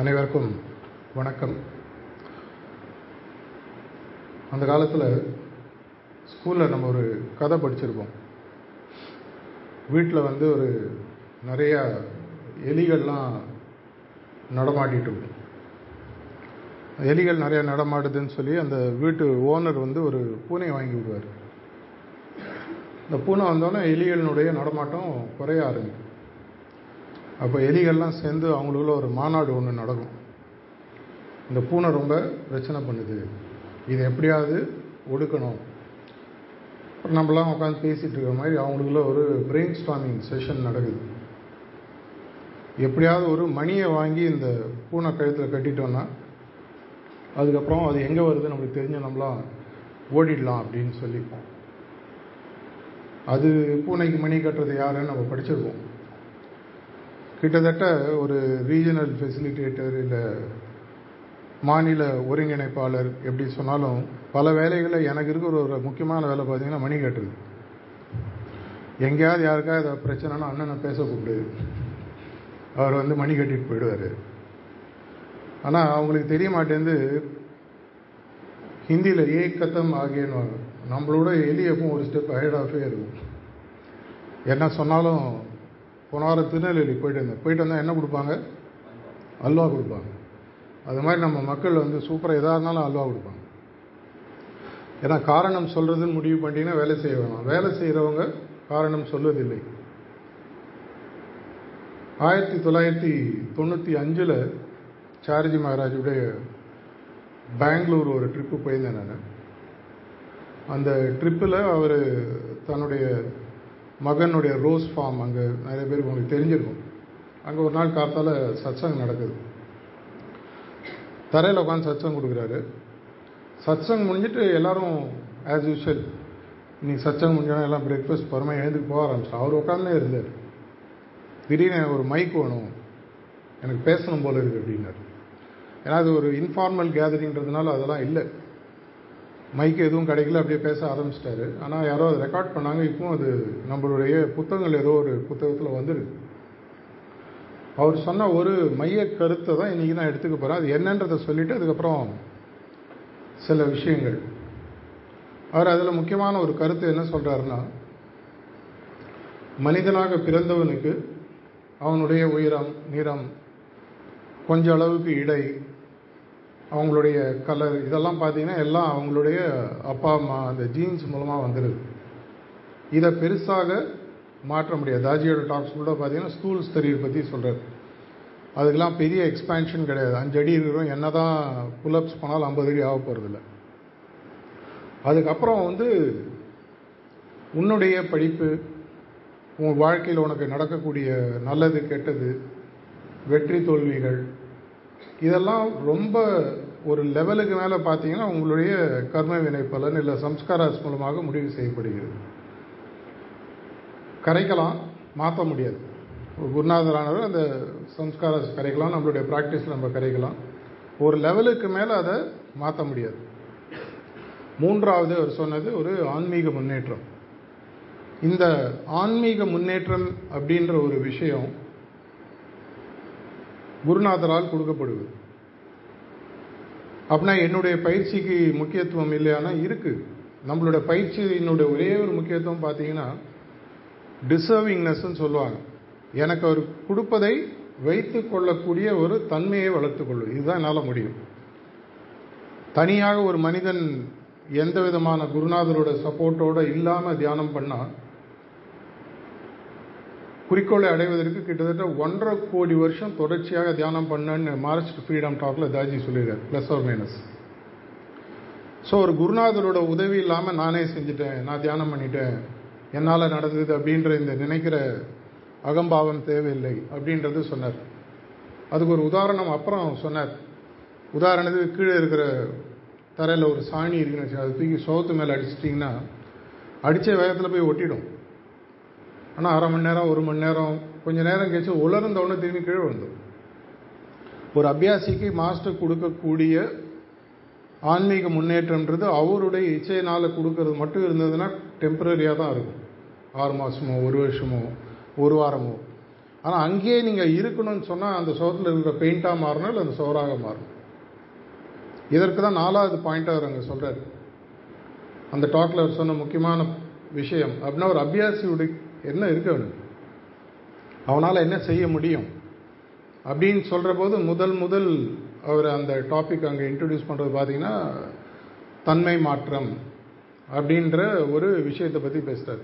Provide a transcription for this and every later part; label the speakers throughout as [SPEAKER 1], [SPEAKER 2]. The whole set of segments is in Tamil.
[SPEAKER 1] அனைவருக்கும் வணக்கம். அந்த காலத்தில் ஸ்கூலில் நம்ம ஒரு கதை படிச்சிருப்போம். வீட்டில் வந்து ஒரு நிறையா எலிகள்லாம் நடமாட்டிட்டு இருக்கும் எலிகள் நிறையா நடமாடுதுன்னு சொல்லி அந்த வீட்டு ஓனர் வந்து ஒரு பூனை வாங்கி விடுவார். இந்த பூனை வந்தோடனே எலிகளினுடைய நடமாட்டம் குறைய ஆரம்பிக்கும். அப்போ எலிகள்லாம் சேர்ந்து அவங்களுக்குள்ள ஒரு மாநாடு ஒன்று நடக்கும். இந்த பூனை ரொம்ப பிரச்சனை பண்ணுது. இதை எப்படியாவது ஒடுக்கணும். அப்புறம் நம்மளாம் உட்காந்து பேசிகிட்டு இருக்கிற மாதிரி அவங்களுக்குள்ள ஒரு பிரெயின் ஸ்டாமிங் செஷன் நடக்குது. எப்படியாவது ஒரு மணியை வாங்கி இந்த பூனை கழுத்தில் கட்டிட்டோன்னா அதுக்கப்புறம் அது எங்கே வருது நம்மளுக்கு தெரிஞ்ச நம்மளாம் ஓடிடலாம் அப்படின்னு சொல்லிப்போம். அது பூனைக்கு மணி கட்டுறது யாருன்னு நம்ம படிச்சிருக்கோம். கிட்டத்தட்ட ஒரு ரீஜனல் ஃபெசிலிட்டேட்டர் இல்லை மாநில ஒருங்கிணைப்பாளர் எப்படி சொன்னாலும் பல வேலைகளில் எனக்கு இருக்கிற ஒரு முக்கியமான வேலை பார்த்தீங்கன்னா மணி கட்டுறது. எங்கேயாவது யாருக்கா ஏதாவது பிரச்சனைனா அண்ணனை பேச கூப்பிடு. அவர் வந்து மணி கட்டிட்டு போயிடுவார். ஆனால் அவங்களுக்கு தெரிய மாட்டேந்து ஹிந்தியில் ஏ கத்தம் ஆகியன்னு நம்மளோட எலி எப்பவும் ஒரு ஸ்டெப் ஹைட் ஆஃபே இருக்கும். என்ன சொன்னாலும் போன வாரம் திருநெல்வேலி போயிட்டு வந்தேன். போயிட்டு வந்தால் என்ன கொடுப்பாங்க? அல்வா கொடுப்பாங்க. அது மாதிரி நம்ம மக்கள் வந்து சூப்பராக எதாக இருந்தாலும் அல்வா கொடுப்பாங்க. ஏன்னா காரணம் சொல்கிறதுன்னு முடிவு பண்ணிட்டீங்கன்னா வேலை செய்ய வேணாம். வேலை செய்கிறவங்க காரணம் சொல்வதில்லை. ஆயிரத்தி தொள்ளாயிரத்தி தொண்ணூற்றி அஞ்சில் சாரஜி மகாராஜுடைய பெங்களூர் ஒரு ட்ரிப்பு போயிருந்தேன் நான். அந்த ட்ரிப்பில் அவர் தன்னுடைய மகனுடைய ரோஸ் ஃபார்ம் அங்கே நிறைய பேர் உங்களுக்கு தெரிஞ்சிருக்கும். அங்கே ஒரு நாள் காத்தால் சத்சங் நடக்குது. தரையில் உட்காந்து சத்சங் கொடுக்குறாரு. சத்சங் முடிஞ்சிட்டு எல்லாரும் ஆஸ் யூஷுவல் நீ சத்சங் முடிஞ்சோன்னா எல்லாம் பிரேக்ஃபாஸ்ட் பொறுமையாக எழுந்துக்கு போக ஆரம்பிச்சு அவர் உட்காந்தே இருந்தார். திடீர்னு ஒரு மைக் வேணும். எனக்கு பேசணும் போல இருக்குது அப்படின்னாரு. ஏன்னா அது ஒரு இன்ஃபார்மல் கேதரிங்கிறதுனால அதெல்லாம் இல்லை. மைக் எதுவும் கிடைக்கல அப்படியே பேச ஆரம்பிச்சிட்டாரு. ஆனால் யாரோ அதை ரெக்கார்ட் பண்ணாங்க இப்போவும் அது நம்மளுடைய புத்தகங்கள் ஏதோ ஒரு புத்தகத்தில் வந்துருக்கு. அவர் சொன்ன ஒரு மைய கருத்தை தான் இன்றைக்கி நான் எடுத்துக்க போகிறேன் அது என்னன்றதை சொல்லிவிட்டு அதுக்கப்புறம் சில விஷயங்கள். அவர் அதில் முக்கியமான ஒரு கருத்து என்ன சொல்கிறாருன்னா மனிதனாக பிறந்தவனுக்கு அவனுடைய உயரம் நிறம் கொஞ்ச அளவுக்கு இடை அவங்களுடைய கலர் இதெல்லாம் பார்த்தீங்கன்னா எல்லாம் அவங்களுடைய அப்பா அம்மா அந்த ஜீன்ஸ் மூலமாக வந்துடுது இதை பெருசாக மாற்ற முடியாது. தாஜியோட டாக்ஸ் கூட பார்த்தீங்கன்னா ஸ்கூல்ஸ் ஸ்டடியை பற்றி சொல்கிறார் அதுக்கெல்லாம் பெரிய எக்ஸ்பேன்ஷன் கிடையாது. அஞ்சு அடி இருக்கிறோம். என்ன தான் புல்லப்ஸ் போனாலும் ஐம்பது அடி ஆக போகிறதில்ல அதுக்கப்புறம் வந்து உன்னுடைய படிப்பு உன் வாழ்க்கையில் உனக்கு நடக்கக்கூடிய நல்லது கெட்டது வெற்றி தோல்விகள் இதெல்லாம் ரொம்ப ஒரு லெவலுக்கு மேலே பார்த்தீங்கன்னா உங்களுடைய கர்ம வினை பலன் இல்லை சம்ஸ்காராஸ் மூலமாக முடிவு செய்யப்படுகிறது. கரைக்கலாம் மாற்ற முடியாது. குருநாதரானவர் அந்த சம்ஸ்காராஸ் கரைக்கலாம் நம்மளுடைய ப்ராக்டிஸில் நம்ம கரைக்கலாம். ஒரு லெவலுக்கு மேலே அதை மாற்ற முடியாது. மூன்றாவது அவர் சொன்னது ஒரு ஆன்மீக முன்னேற்றம். இந்த ஆன்மீக முன்னேற்றம் அப்படின்ற ஒரு விஷயம் குருநாதரால் கொடுக்கப்படுவது. அப்படின்னா என்னுடைய பயிற்சிக்கு முக்கியத்துவம் இல்லையானா இருக்குது நம்மளோட பயிற்சியினுடைய ஒரே ஒரு முக்கியத்துவம் பார்த்தீங்கன்னா டிசர்விங்னஸ்ன்னு சொல்லுவாங்க. எனக்கு அவர் கொடுப்பதை வைத்து கொள்ளக்கூடிய ஒரு தன்மையை வளர்த்துக்கொள்ளும் இதுதான் என்னால் முடியும். தனியாக ஒரு மனிதன் எந்த விதமான குருநாதரோட சப்போர்ட்டோடு இல்லாமல் தியானம் பண்ணால் குறிக்கோளை அடைவதற்கு கிட்டத்தட்ட ஒன்றரை கோடி வருஷம் தொடர்ச்சியாக தியானம் பண்ணன்னு மார்ச் ஃப்ரீடம் டாக்கில் தாஜி சொல்லியிருக்கார். ப்ளஸ் ஆர் மைனஸ் ஸோ ஒரு குருநாதரோட உதவி இல்லாமல் நானே செஞ்சுட்டேன் நான் தியானம் பண்ணிட்டேன் என்னால் நடந்தது அப்படின்ற இந்த நினைக்கிற அகம்பாவம் தேவையில்லை அப்படின்றது சொன்னார். அதுக்கு ஒரு உதாரணம் அப்புறம் சொன்னார். உதாரணத்துக்கு கீழே இருக்கிற தரையில் ஒரு சாணி இருக்குன்னு வச்சு அதை தூக்கி சோகத்து மேலே அடிச்சிட்டிங்கன்னா அடித்த வேகத்தில் போய் ஒட்டிடும். ஆனால் அரை மணி நேரம் ஒரு மணி நேரம் கொஞ்சம் நேரம் கழிச்சு உலர்ந்தவுடனே திரும்பி கீழே வந்துடும் ஒரு அபியாசிக்கு மாஸ்டர் கொடுக்கக்கூடிய ஆன்மீக முன்னேற்றம்ன்றது அவருடைய இச்சையினால் கொடுக்கறது மட்டும் இருந்ததுன்னா டெம்பரரியாக தான் இருக்கும். ஆறு மாதமோ ஒரு வருஷமோ ஒரு வாரமோ. ஆனால் அங்கேயே நீங்கள் இருக்கணும்னு சொன்னால் அந்த சுவத்தில் இருக்கிற பெயிண்டாக மாறணும் இல்லை அந்த சுவராக மாறணும். இதற்கு தான் நாலாவது பாயிண்ட்டாக அவர் அங்கே சொல்கிறார் அந்த டாக்ல அவர் சொன்ன முக்கியமான விஷயம். அப்படின்னா ஒரு அபியாசியுடைய என்ன இருக்கு அவனுக்கு அவனால் என்ன செய்ய முடியும்? அப்படின்னு சொல்கிற போது முதல் முதல் அவர் அந்த டாபிக் அங்கே இன்ட்ரடியூஸ் பண்ணுறது பார்த்தீங்கன்னா தன்மை மாற்றம் அப்படின்ற ஒரு விஷயத்தை பற்றி பேசுகிறார்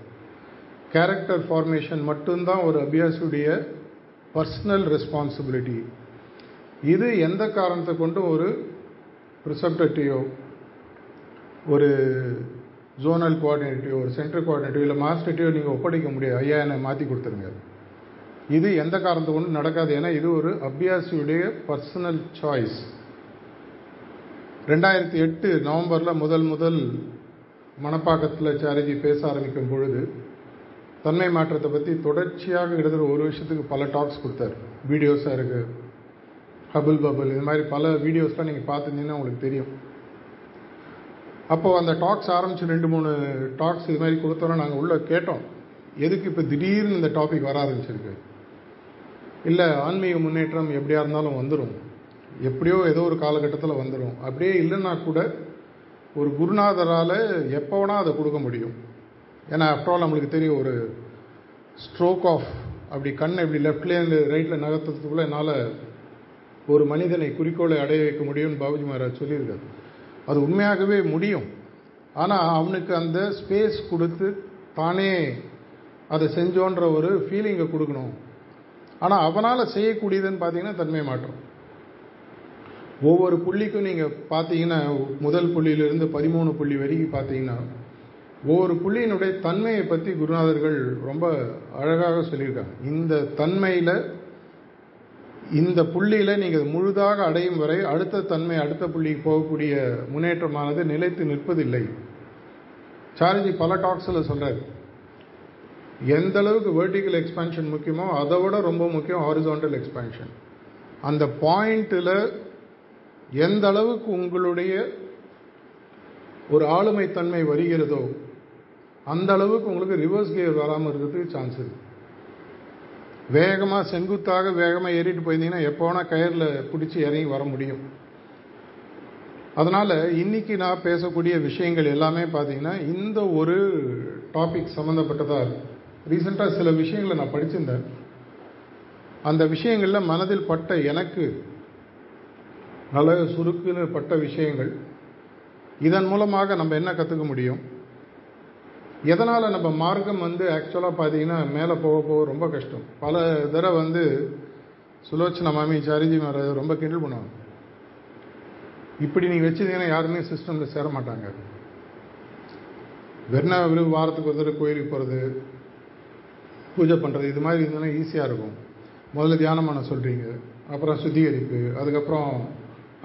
[SPEAKER 1] கேரக்டர் ஃபார்மேஷன் மட்டும்தான் ஒரு அபியாசியுடைய பர்சனல் ரெஸ்பான்சிபிலிட்டி இது எந்த காரணத்தை கொண்டு ஒரு ப்ரிசப்டர்ட்டையோ ஒரு ஜோனல் கோஆர்டினேட்டிவ் ஒரு சென்ட்ரல் கோஆர்டினேட்டிவ் இல்லை மாஸ்டர்ட்டையோ நீங்கள் ஒப்படைக்க முடியாது. ஐயா என்னை மாற்றி கொடுத்துருங்க. இது எந்த காரணத்தை கொண்டு நடக்காது. ஏன்னா இது ஒரு அபியாசியுடைய பர்சனல் சாய்ஸ் ரெண்டாயிரத்தி எட்டு நவம்பரில் முதல் முதல் மணப்பாக்கத்தில் சாரஜி பேச ஆரம்பிக்கும் பொழுது தன்மை மாற்றத்தை பற்றி தொடர்ச்சியாக கிட்டத்தட்ட ஒரு வருஷத்துக்கு பல டாக்ஸ் கொடுத்தார். வீடியோஸாக இருக்குது ஹபுல் பபுல் இது மாதிரி பல வீடியோஸ்லாம் நீங்கள் பார்த்துருந்தீங்கன்னா உங்களுக்கு தெரியும். அப்போது அந்த டாக்ஸ் ஆரம்பித்து ரெண்டு மூணு டாக்ஸ் இது மாதிரி கொடுத்தோன்னா நாங்கள் உள்ளே கேட்டோம். எதுக்கு இப்போ திடீர்னு இந்த டாபிக் வர ஆரம்பிச்சிருக்கு? இல்லை ஆன்மீக முன்னேற்றம் எப்படியா இருந்தாலும் வந்துடும் எப்படியோ ஏதோ ஒரு காலகட்டத்தில் வந்துடும் அப்படியே இல்லைன்னா கூட ஒரு குருநாதரால் எப்போ வேணால் அதை கொடுக்க முடியும். ஏன்னா ஆஃப்டர் ஆல் நம்மளுக்கு தெரியும் ஒரு ஸ்ட்ரோக் ஆஃப் அப்படி கண்ணை இப்படி லெஃப்ட்லேருந்து ரைட்டில் நகர்த்துறதுக்குள்ளே என்னால் ஒரு மனிதனை குறிக்கோளை அடைய வைக்க முடியும்னு பாபுஜி மகாராஜ் சொல்லியிருக்காரு. அது உண்மையாகவே முடியும். ஆனால் அவனுக்கு அந்த ஸ்பேஸ் கொடுத்து தானே அதை செஞ்சோன்ற ஒரு ஃபீலிங்கை கொடுக்கணும். ஆனால் அவனால் செய்யக்கூடியதுன்னு பார்த்தீங்கன்னா தன்மை மாற்றம். ஒவ்வொரு புள்ளிக்கும் நீங்கள் பார்த்தீங்கன்னா முதல் புள்ளியிலிருந்து பதிமூணு புள்ளி வரைக்கும் பார்த்தீங்கன்னா ஒவ்வொரு புள்ளியினுடைய தன்மையை பற்றி குருநாதர்கள் ரொம்ப அழகாக சொல்லியிருக்காங்க. இந்த தன்மையில் இந்த புள்ளியில் நீங்கள் முழுதாக அடையும் வரை அடுத்த தன்மை அடுத்த புள்ளிக்கு போகக்கூடிய முன்னேற்றமானது நிலைத்து நிற்பதில்லை. சாரிஜி பல டாக்ஸில் சொல்கிறார் எந்த அளவுக்கு வேர்டிக்கல் எக்ஸ்பேன்ஷன் முக்கியமோ அதை விட ரொம்ப முக்கியம் ஹாரிசான்டல் எக்ஸ்பேன்ஷன் அந்த பாயிண்டில் எந்த அளவுக்கு உங்களுடைய ஒரு ஆளுமைத்தன்மை வருகிறதோ அந்த அளவுக்கு உங்களுக்கு ரிவர்ஸ் கியர் வராமல் இருக்கிறதுக்கு சான்ஸ் இருக்குது வேகமாக செங்குத்தாக வேகமாக ஏறிட்டு போயிருந்தீங்கன்னா எப்போனா கயரில் பிடிச்சி இறங்கி வர முடியும். அதனால் இன்னைக்கு நான் பேசக்கூடிய விஷயங்கள் எல்லாமே பார்த்தீங்கன்னா இந்த ஒரு டாபிக் சம்மந்தப்பட்டதாக இருக்கும் ரீசெண்டாக சில விஷயங்களை நான் படிச்சிருந்தேன். அந்த விஷயங்களில் மனதில் பட்ட எனக்கு நல்ல சுருக்குன்னு பட்ட விஷயங்கள். இதன் மூலமாக நம்ம என்ன கற்றுக்க முடியும்? எதனால் நம்ம மார்க்கம் வந்து ஆக்சுவலாக பார்த்தீங்கன்னா மேலே போக போக ரொம்ப கஷ்டம். பல தடவை வந்து சுலோச்சன மாமி சாரிஜி மேலே ரொம்ப கிண்டல் பண்ணுவாங்க. இப்படி நீங்கள் வச்சுருந்தீங்கன்னா யாருமே சிஸ்டமில் சேர மாட்டாங்க. வெறும் வெறும் வாரத்துக்கு ஒரு தடவை கோயிலுக்கு போகிறது பூஜை பண்ணுறது இது மாதிரி இருந்ததுன்னா ஈஸியாக இருக்கும். முதல்ல தியானம் பண்ண சொல்கிறீங்க அப்புறம் சுத்திகரிப்பு அதுக்கப்புறம்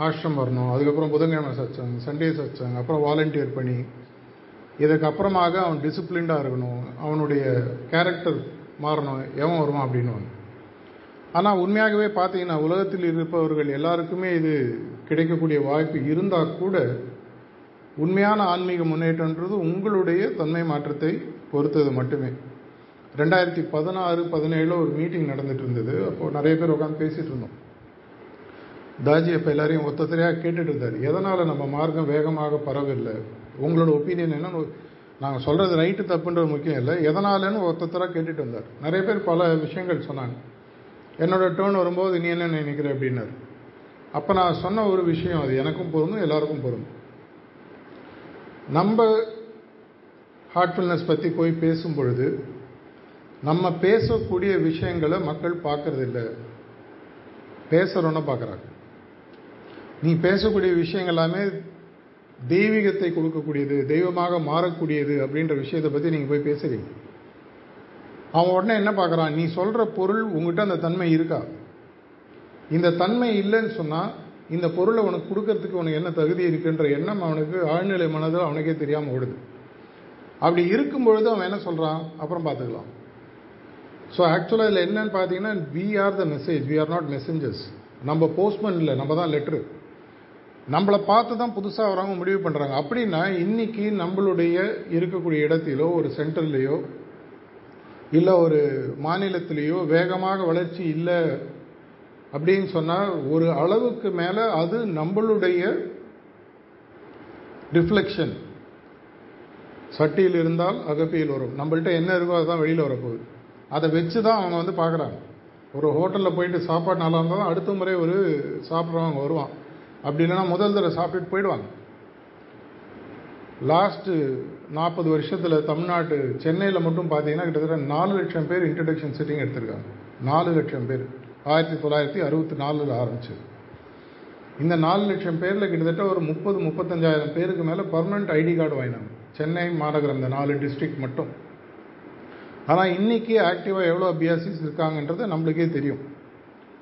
[SPEAKER 1] ஆஷ்ரம் வரணும் அதுக்கப்புறம் புதன்கிழமை சச்சங்க சண்டே சச்சங்க அப்புறம் வாலண்டியர் பண்ணி இதுக்கப்புறமாக அவன் டிசிப்ளின்டாக இருக்கணும். அவனுடைய கேரக்டர் மாறணும். எவன் வருவான் அப்படின்னு ஆனால் உண்மையாகவே பார்த்தீங்கன்னா உலகத்தில் இருப்பவர்கள் எல்லாருக்குமே இது கிடைக்கக்கூடிய வாய்ப்பு இருந்தால் கூட உண்மையான ஆன்மீக முன்னேற்றன்றது உங்களுடைய தன்மை மாற்றத்தை பொறுத்தது மட்டுமே. ரெண்டாயிரத்தி பதினாறு பதினேழில் ஒரு மீட்டிங் நடந்துட்டு இருந்தது. அப்போது நிறைய பேர் உட்காந்து பேசிகிட்டு இருந்தோம். தாஜி அப்போ எல்லாரையும் ஒத்தத்தரையாக கேட்டுட்டு இருந்தார். எதனால் நம்ம மார்க்கம் வேகமாக பரவில்லை உங்களோட ஒப்பீனியன் என்ன நாங்கள் சொல்கிறது ரைட்டு தப்புன்றது முக்கியம் இல்லை. எதனாலன்னு ஒருத்தராக கேட்டுட்டு வந்தார். நிறைய பேர் பல விஷயங்கள் சொன்னாங்க. என்னோட டேர்ன் வரும்போது நீ என்ன நினைக்கிற அப்படின்னாரு. அப்போ நான் சொன்ன ஒரு விஷயம் அது. எனக்கும் பொருந்தும் எல்லாருக்கும் பொருந்தும். நம்ம ஹார்ட்ஃபுல்னஸ் பற்றி போய் பேசும் பொழுது நம்ம பேசக்கூடிய விஷயங்களை மக்கள் பார்க்கறதில்ல. பேசுகிறோன்னு பார்க்குறாங்க. நீ பேசக்கூடிய விஷயங்கள் எல்லாமே தெய்வீகத்தை கொடுக்கக்கூடியது தெய்வமாக மாறக்கூடியது அப்படின்ற விஷயத்தை பற்றி நீங்கள் போய் பேசுகிறீங்க அவன் உடனே என்ன பார்க்குறான் நீ சொல்கிற பொருள் உங்ககிட்ட அந்த தன்மை இருக்கா? இந்த தன்மை இல்லைன்னு சொன்னால் இந்த பொருளை உனக்கு கொடுக்கறதுக்கு உனக்கு என்ன தகுதி இருக்குன்ற எண்ணம் அவனுக்கு ஆழ்நிலை மனதில் அவனுக்கே தெரியாமல் ஓடுது. அப்படி இருக்கும் பொழுது அவன் என்ன சொல்கிறான் அப்புறம் பார்த்துக்கலாம். ஸோ ஆக்சுவலாக இதில் என்னன்னு பார்த்தீங்கன்னா we are the message we are not messengers நம்ம போஸ்ட்மேன் இல்லை நம்ம தான் லெட்ரு நம்மளை பார்த்து தான் புதுசாக வரவங்க முடிவு பண்ணுறாங்க அப்படின்னா இன்றைக்கி நம்மளுடைய இருக்கக்கூடிய இடத்திலோ ஒரு சென்டர்லேயோ இல்லை ஒரு மாநிலத்திலேயோ வேகமாக வளர்ச்சி இல்லை அப்படின்னு சொன்னால் ஒரு அளவுக்கு மேலே அது நம்மளுடைய ரிஃப்ளெக்ஷன் சட்டியில் இருந்தால் அகப்பியில் வரும். நம்மள்கிட்ட என்ன இருக்கோ அதுதான் வெளியில் வரப்போகுது. அதை வச்சு தான் அவங்க வந்து பார்க்குறாங்க. ஒரு ஹோட்டலில் போயிட்டு சாப்பாடு நல்லா இருந்தால் தான் அடுத்த முறை ஒரு சாப்பிட்றவங்க வருவான். அப்படி இல்லைன்னா முதல் தடவை சாப்பிட்டுட்டு போயிடுவாங்க. லாஸ்ட்டு நாற்பது வருஷத்தில் தமிழ்நாட்டு சென்னையில் மட்டும் பார்த்தீங்கன்னா கிட்டத்தட்ட நாலு லட்சம் பேர் இன்ட்ரடக்ஷன் சிட்டிங் எடுத்திருக்காங்க. நாலு லட்சம் பேர். ஆயிரத்தி தொள்ளாயிரத்தி அறுபத்தி நாலில் ஆரம்பிச்சது. இந்த நாலு லட்சம் பேரில் கிட்டத்தட்ட ஒரு முப்பது முப்பத்தஞ்சாயிரம் பேருக்கு மேலே பர்மனெண்ட் ஐடி கார்டு வாங்கினாங்க. சென்னை மாநகரம் இந்த நாலு டிஸ்ட்ரிக்ட் மட்டும். ஆனால் இன்றைக்கி ஆக்டிவாக எவ்வளோ அபியாசிஸ் இருக்காங்கன்றது நம்மளுக்கே தெரியும்.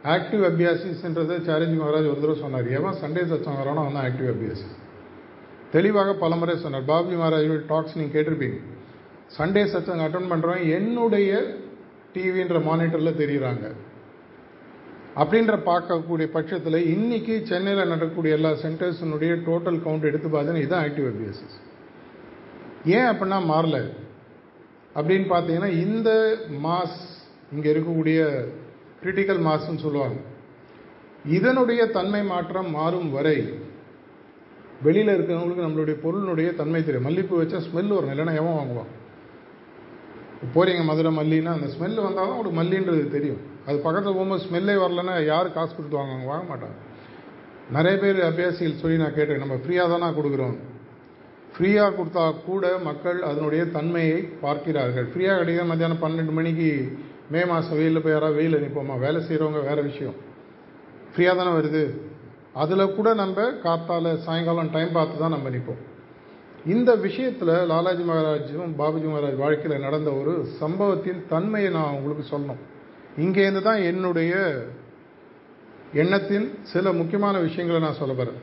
[SPEAKER 1] ஆக்டிவ் அபியாசிஸ்ன்றதை சாரஜி மகாராஜ் ஒரு தடவை சொன்னார். எவன் சண்டே சச்சம் வரானோ அவன் ஆக்டிவ் அபியாசிஸ் தெளிவாக பலமுறை சொன்னார். பாபி மகாராஜோட டாக்ஸ் நீங்கள் கேட்டிருப்பீங்க. சண்டே சச்சங்க அட்டன் பண்ணுறவன் என்னுடைய டிவின்ற மானிட்டரில் தெரியுறாங்க. அப்படின்ற பார்க்கக்கூடிய பட்சத்தில் இன்னைக்கு சென்னையில் நடக்கக்கூடிய எல்லா சென்டர்ஸினுடைய டோட்டல் கவுண்ட் எடுத்து பார்த்தீங்கன்னா இதுதான் ஆக்டிவ் அபியாசிஸ் ஏன் அப்படின்னா மாறல? அப்படின்னு பார்த்தீங்கன்னா இந்த மாஸ் இங்கே இருக்கக்கூடிய கிரிட்டிக்கல் மாஸ்ன்னு சொல்லுவாங்க. இதனுடைய தன்மை மாற்றம் மாறும் வரை வெளியில் இருக்கிறவங்களுக்கு நம்மளுடைய பொருளினுடைய தன்மை தெரியும். மல்லிப்பூ வச்சா ஸ்மெல் வரும். இல்லைன்னா எவன் வாங்குவான்? போகிறீங்க மதுரை மல்லின்னா அந்த ஸ்மெல் வந்தால் தான் உங்களுக்கு மல்லின்றது தெரியும். அது பக்கத்தில் போகும்போது ஸ்மெல்லே வரலன்னா யார் காசு கொடுத்து வாங்குவாங்க? வாங்க மாட்டாங்க. நிறைய பேர் அபியாசிகள் சொல்லி நான் கேட்டேன். நம்ம ஃப்ரீயாக தானே கொடுக்குறோம்? ஃப்ரீயாக கொடுத்தா கூட மக்கள் அதனுடைய தன்மையை பார்க்கிறார்கள். ஃப்ரீயாக கிடைக்கிற மத்தியானம் பன்னெண்டு மணிக்கு மே மாதம் வெயிலில் போய் யாராவது வெயில் நிற்போமா வேலை செய்கிறவங்க வேறு விஷயம். ஃப்ரீயாக தானே வருது. அதில் கூட நம்ம காத்தால் சாயங்காலம் டைம் பார்த்து தான் நம்ம நிற்போம் இந்த விஷயத்தில் லாலாஜி மகாராஜும் பாபுஜி மகாராஜ் வாழ்க்கையில் நடந்த ஒரு சம்பவத்தின் தன்மையை நான் உங்களுக்கு சொல்லணும். இங்கேருந்து தான் என்னுடைய எண்ணத்தின் சில முக்கியமான விஷயங்களை நான் சொல்ல போகிறேன்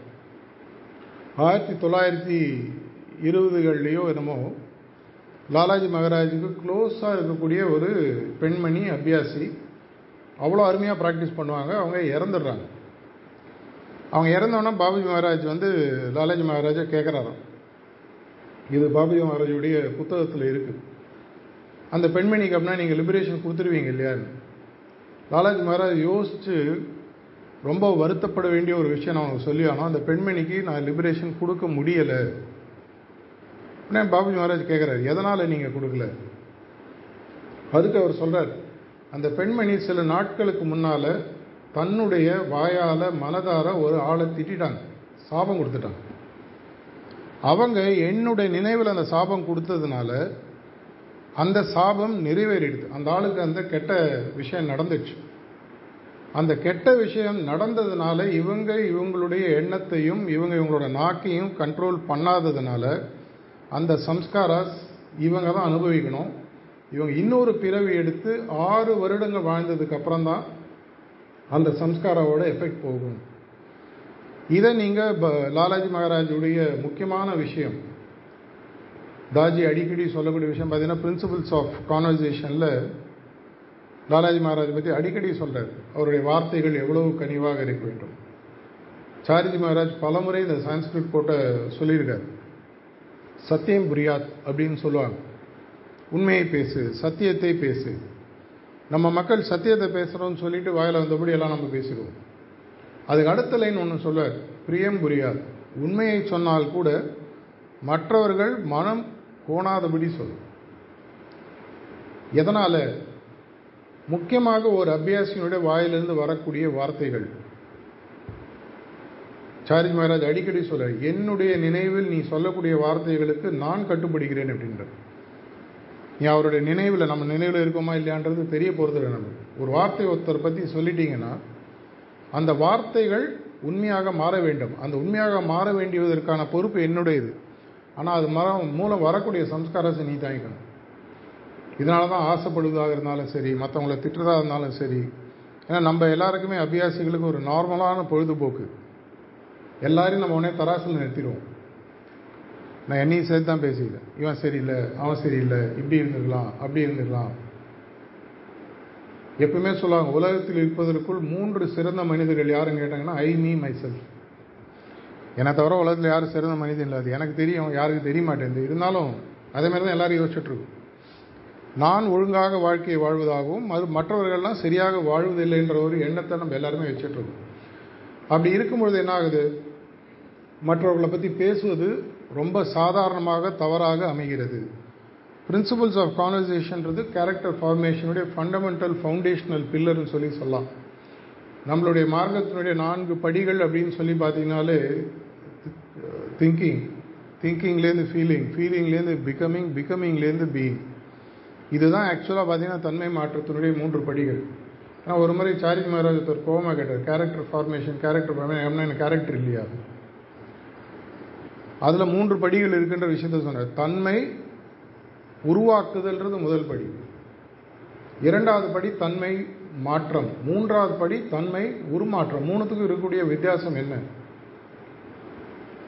[SPEAKER 1] ஆயிரத்தி தொள்ளாயிரத்தி இருபதுகள்லேயோ என்னமோ லாலாஜி மகாராஜுக்கு க்ளோஸாக இருக்கக்கூடிய ஒரு பெண்மணி அபியாசி அவ்வளோ அருமையாக ப்ராக்டிஸ் பண்ணுவாங்க. அவங்க இறந்துடுறாங்க. அவங்க இறந்தோன்னா பாபுஜி மகாராஜ் வந்து லாலாஜி மகாராஜை கேட்குறாராம் இது பாபுஜி மகாராஜுடைய புத்தகத்தில் இருக்குது அந்த பெண்மணிக்கு அப்படின்னா நீங்கள் லிபரேஷன் கொடுத்துருவீங்க இல்லையான்னு. லாலாஜி மகாராஜ் யோசித்து ரொம்ப வருத்தப்பட வேண்டிய ஒரு விஷயம் நான் சொல்லி ஆனால் அந்த பெண்மணிக்கு நான் லிபரேஷன் கொடுக்க முடியலை. உடனே பாபுஜி மகாராஜ் கேட்குறாரு எதனால் நீங்கள் கொடுக்கல? அதுக்கு அவர் சொல்கிறார் அந்த பெண்மணி சில நாட்களுக்கு முன்னால் தன்னுடைய வாயால் மனதார ஒரு ஆளை திட்டாங்க சாபம் கொடுத்துட்டாங்க. அவங்க என்னுடைய நினைவில் அந்த சாபம் கொடுத்ததுனால அந்த சாபம் நிறைவேறிடுது. அந்த ஆளுக்கு அந்த கெட்ட விஷயம் நடந்துச்சு. அந்த கெட்ட விஷயம் நடந்ததுனால இவங்க இவங்களுடைய எண்ணத்தையும் இவங்க இவங்களோட நாக்கையும் கண்ட்ரோல் பண்ணாததுனால அந்த சம்ஸ்காராஸ் இவங்க தான் அனுபவிக்கணும். இவங்க இன்னொரு பிறவி எடுத்து ஆறு வருடங்கள் வாழ்ந்ததுக்கப்புறம் தான் அந்த சம்ஸ்காராவோட எஃபெக்ட் போகும். இதை நீங்கள் லாலாஜி மகாராஜுடைய முக்கியமான விஷயம். தாஜி அடிக்கடி சொல்லக்கூடிய விஷயம் பார்த்தீங்கன்னா பிரின்சிபல்ஸ் ஆஃப் கான்வர்சேஷனில் லாலாஜி மகாராஜ் பற்றி அடிக்கடி சொல்கிறார் அவருடைய வார்த்தைகள் எவ்வளவு கனிவாக இருக்க வேண்டும். சாரிஜி மகாராஜ் பலமுறை இந்த சான்ஸ்கிரிட் போட்ட சொல்லியிருக்காரு. சத்தியம் புரியாத் அப்படின்னு சொல்லுவாங்க. உண்மையை பேசு சத்தியத்தை பேசு. நம்ம மக்கள் சத்தியத்தை பேசுகிறோம்னு சொல்லிட்டு வாயில் வந்தபடி எல்லாம் நம்ம பேசிடுவோம். அதுக்கு அடுத்த லைன் ஒன்று சொல்ல பிரியம் புரியாது. உண்மையை சொன்னால் கூட மற்றவர்கள் மனம் கோணாதபடி சொல்லும். எதனால்? முக்கியமாக ஒரு அபியாசியினுடைய வாயிலிருந்து வரக்கூடிய வார்த்தைகள். சாரிஜ் மகாராஜ் அடிக்கடி சொல்ல என்னுடைய நினைவில் நீ சொல்லக்கூடிய வார்த்தைகளுக்கு நான் கட்டுப்படுகிறேன் அப்படின்ற நீ அவருடைய நினைவில் நம்ம நினைவில் இருக்கோமா இல்லையான்றது தெரிய போகிறது நம்ம ஒரு வார்த்தை ஒருத்தரை பற்றி சொல்லிட்டீங்கன்னா அந்த வார்த்தைகள் உண்மையாக மாற வேண்டும். அந்த உண்மையாக மாற வேண்டியதற்கான பொறுப்பு என்னுடையது. ஆனால் அது மர மூலம் வரக்கூடிய சம்ஸ்காரத்தை நீ தாங்கிக்கணும் இதனால தான் ஆசைப்படுவதாக இருந்தாலும் சரி மற்றவங்களை திட்டுறதாக இருந்தாலும் சரி. ஏன்னா நம்ம எல்லாருக்குமே அபியாசிகளுக்கு ஒரு நார்மலான பொழுதுபோக்கு. எல்லாரையும் நம்ம உடனே தராசில் நிறுத்திடுவோம். நான் என்னையும் சேர்த்து தான் பேசிக்கிறேன். இவன் சரியில்லை அவன் சரியில்லை இப்படி இருந்துக்கலாம் அப்படி இருந்துக்கலாம் எப்பவுமே சொல்லுவாங்க உலகத்தில் இருப்பதற்குள் மூன்று சிறந்த மனிதர்கள் யாருன்னு கேட்டாங்கன்னா ஐ மீ மை செல்ஃப் என்னை தவிர உலகத்தில் யாரும் சிறந்த மனிதன் இல்லாது எனக்கு தெரியும் யாருக்கு தெரிய மாட்டேங்குது. இருந்தாலும் அதே மாதிரி தான் எல்லாரும் யோசிச்சுட்ருக்கோம் நான் ஒழுங்காக வாழ்க்கையை வாழ்வதாகவும் அது மற்றவர்கள்லாம் சரியாக வாழ்வதில்லைன்ற ஒரு எண்ணத்தை நம்ம எல்லாருமே வச்சுட்ருக்கோம் அப்படி இருக்கும்பொழுது என்ன ஆகுது? மற்றவர்களை பற்றி பேசுவது ரொம்ப சாதாரணமாக தவறாக அமைகிறது. பிரின்சிபல்ஸ் ஆஃப் கான்வர்சேஷன்றது கேரக்டர் ஃபார்மேஷனுடைய ஃபண்டமெண்டல் ஃபவுண்டேஷனல் பில்லர்னு சொல்லி சொல்லலாம். நம்மளுடைய மார்க்கத்தினுடைய நான்கு படிகள் அப்படின்னு சொல்லி பார்த்தீங்கனாலே திங்கிங் திங்கிங்லேருந்து ஃபீலிங் ஃபீலிங்லேருந்து பிகமிங் பிகமிங்லேருந்து பீயிங் இதுதான் ஆக்சுவலாக பார்த்தீங்கன்னா தன்மை மாற்றத்தினுடைய மூன்று படிகள். ஆனால் ஒரு முறை சாரிஜி மகாராஜ் ஒருத்தர் கோமா கேட்டார் கேரக்டர் ஃபார்மேஷன் கேரக்டர் ஃபார்மேஷன் எனக்கு கேரக்டர் இல்லையா? அதில் மூன்று படிகள் இருக்கின்ற விஷயத்த சொன்னார். தன்மை உருவாக்குதல்ன்றது முதல் படி. இரண்டாவது படி தன்மை மாற்றம். மூன்றாவது படி தன்மை உருமாற்றம். மூணுத்துக்கும் இருக்கக்கூடிய வித்தியாசம் என்ன?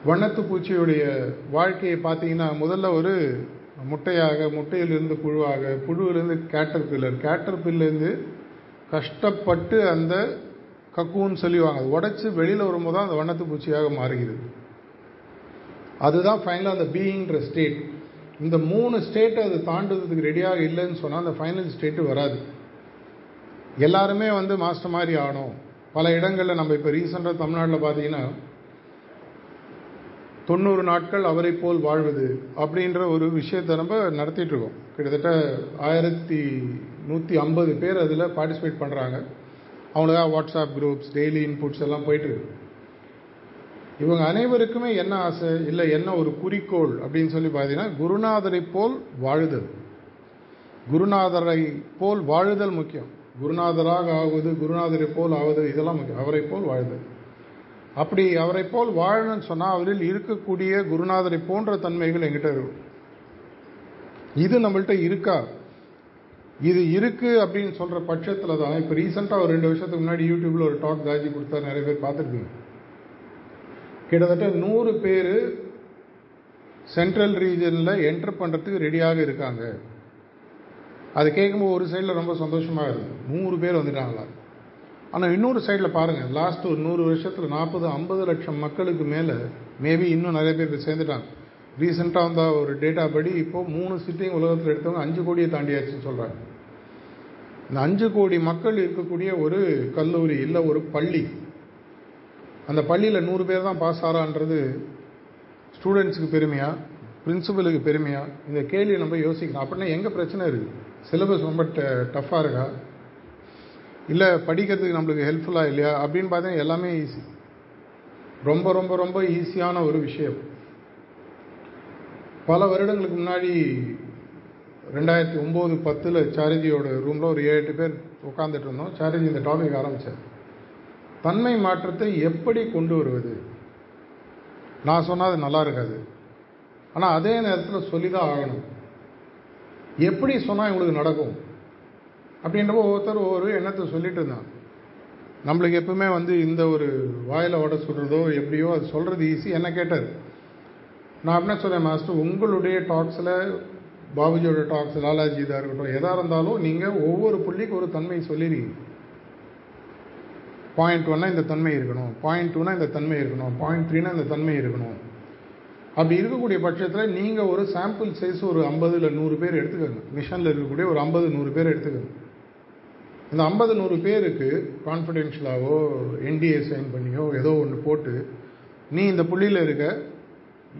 [SPEAKER 1] வண்ணத்து பூச்சியுடைய வாழ்க்கையை பார்த்தீங்கன்னா முதல்ல ஒரு முட்டையாக முட்டையிலிருந்து புழுவாக புழுவிலிருந்து கேட்டர் பில்லர் கேட்டர் பில்லேருந்து கஷ்டப்பட்டு அந்த கக்குன்னு சொல்லிவாங்க. அதை உடச்சி வெளியில் வரும்போது தான் அந்த வண்ணத்து பூச்சியாக மாறுகிறது. அதுதான் ஃபைனலாக அந்த பீயிங்கிற ஸ்டேட் இந்த மூணு ஸ்டேட்டை அது தாண்டுறதுக்கு ரெடியாக இல்லைன்னு சொன்னால் அந்த ஃபைனல் ஸ்டேட்டு வராது. எல்லாருமே வந்து மாஸ்டர் மாதிரி ஆகணும். பல இடங்களில் நம்ம இப்போ ரீசெண்டாக தமிழ்நாட்டில் பார்த்தீங்கன்னா தொண்ணூறு நாட்கள் அவரை போல் வாழ்வது அப்படின்ற ஒரு விஷயத்தை நம்ம நடத்திட்டு இருக்கோம். கிட்டத்தட்ட ஆயிரத்தி நூற்றி ஐம்பது பேர் அதில் பார்ட்டிசிபேட் பண்ணுறாங்க அவங்களுக்காக வாட்ஸ்அப் குரூப்ஸ் டெய்லி இன்புட்ஸ் எல்லாம் போயிட்டுருக்கு இவங்க அனைவருக்குமே என்ன ஆசை இல்லை என்ன ஒரு குறிக்கோள் அப்படின்னு சொல்லி பார்த்தீங்கன்னா குருநாதரை போல் வாழுதல். குருநாதரை போல் வாழுதல் முக்கியம். குருநாதராக ஆகுவது குருநாதரை போல் ஆவது இதெல்லாம் முக்கியம். அவரை போல் வாழுதல். அப்படி அவரை போல் வாழணும்னு சொன்னால் அவரில் இருக்கக்கூடிய குருநாதரை போன்ற தன்மைகள் எங்கிட்ட இருக்கும். இது நம்மள்கிட்ட இருக்கா? இது இருக்குது அப்படின்னு சொல்கிற பட்சத்தில் தான். இப்போ ரீசெண்டாக ஒரு ரெண்டு வருஷத்துக்கு முன்னாடி யூடியூப்பில் ஒரு டாக் தாஜி கொடுத்தா நிறைய பேர் பார்த்துருக்கீங்க கிட்டத்தட்ட நூறு பேர் சென்ட்ரல் ரீஜனில் என்டர் பண்ணுறதுக்கு ரெடியாக இருக்காங்க. அது கேட்கும்போது ஒரு சைடில் ரொம்ப சந்தோஷமாக இருக்குது நூறு பேர் வந்துட்டாங்களா? ஆனால் இன்னொரு சைடில் பாருங்கள் லாஸ்ட் ஒரு நூறு வருஷத்தில் நாற்பது ஐம்பது லட்சம் மக்களுக்கு மேலே மேபி இன்னும் நிறைய பேர் சேர்ந்துட்டாங்க. ரீசெண்டாக வந்த ஒரு டேட்டா படி இப்போது மூணு சிட்டிங் உலகத்தில் எடுத்தவங்க அஞ்சு கோடியை தாண்டியாச்சுன்னு சொல்கிறாங்க இந்த அஞ்சு கோடி மக்கள் இருக்கக்கூடிய ஒரு கல்லூரி இல்லை ஒரு பள்ளி அந்த பள்ளியில் நூறு பேர் தான் பாஸ் ஆகிறான்றது ஸ்டூடெண்ட்ஸுக்கு பெருமையா? பிரின்சிபலுக்கு பெருமையா? இந்த கேள்வியை நம்ம யோசிக்கணும். அப்படின்னா எங்கே பிரச்சனை இருக்குது சிலபஸ் ரொம்ப டஃப்பாக இருக்கா? இல்லை படிக்கிறதுக்கு நம்மளுக்கு ஹெல்ப்ஃபுல்லாக இல்லையா? அப்படின்னு பார்த்தீங்கன்னா எல்லாமே ஈஸி ரொம்ப ரொம்ப ரொம்ப ஈஸியான ஒரு விஷயம். பல வருடங்களுக்கு முன்னாடி ரெண்டாயிரத்தி ஒம்பது பத்தில் சாரிஜியோட ரூமில் ஒரு ஏழு எட்டு பேர் உட்காந்துட்டு இருந்தோம். சாரிஜி இந்த டாபிக் ஆரம்பித்தார் தன்மை மாற்றத்தை எப்படி கொண்டு வருவது? நான் சொன்னால் அது நல்லா இருக்காது. ஆனால் அதே நேரத்தில் சொல்லி தான் ஆகணும். எப்படி சொன்னால் இவங்களுக்கு நடக்கும்? அப்படின்றப்போ ஒவ்வொருத்தர் ஒவ்வொரு எண்ணத்தை சொல்லிட்டு இருந்தான் நம்மளுக்கு எப்பவுமே வந்து இந்த ஒரு வாயில் ஓட சொல்கிறதோ எப்படியோ அது சொல்கிறது ஈஸி என்ன கேட்டார்? நான் என்ன சொன்னேன் மாஸ்டர் உங்களுடைய டாக்ஸில் பாபுஜியோட டாக்ஸ் லாலாஜி இதாக இருக்கட்டும் எதாக இருந்தாலும் நீங்கள் ஒவ்வொரு புள்ளிக்கு ஒரு தன்மை சொல்லிடுங்க பாயிண்ட் ஒன்னா இந்த தன்மை இருக்கணும். பாயிண்ட் டூனா இந்த தன்மை இருக்கணும். பாயிண்ட் த்ரீனா இந்த தன்மை இருக்கணும். அப்படி இருக்கக்கூடிய பட்சத்தில் நீங்கள் ஒரு சாம்பிள் சைஸ் ஒரு ஐம்பது இல்லை நூறு பேர் எடுத்துக்கோங்க. மிஷனில் இருக்கக்கூடிய ஒரு ஐம்பது நூறு பேர் எடுத்துக்கோங்க. இந்த ஐம்பது நூறு பேருக்கு கான்ஃபிடென்ஷியலாவோ என்டிஏ சைன் பண்ணியோ ஏதோ ஒன்று போட்டு நீ இந்த புள்ளியில் இருக்க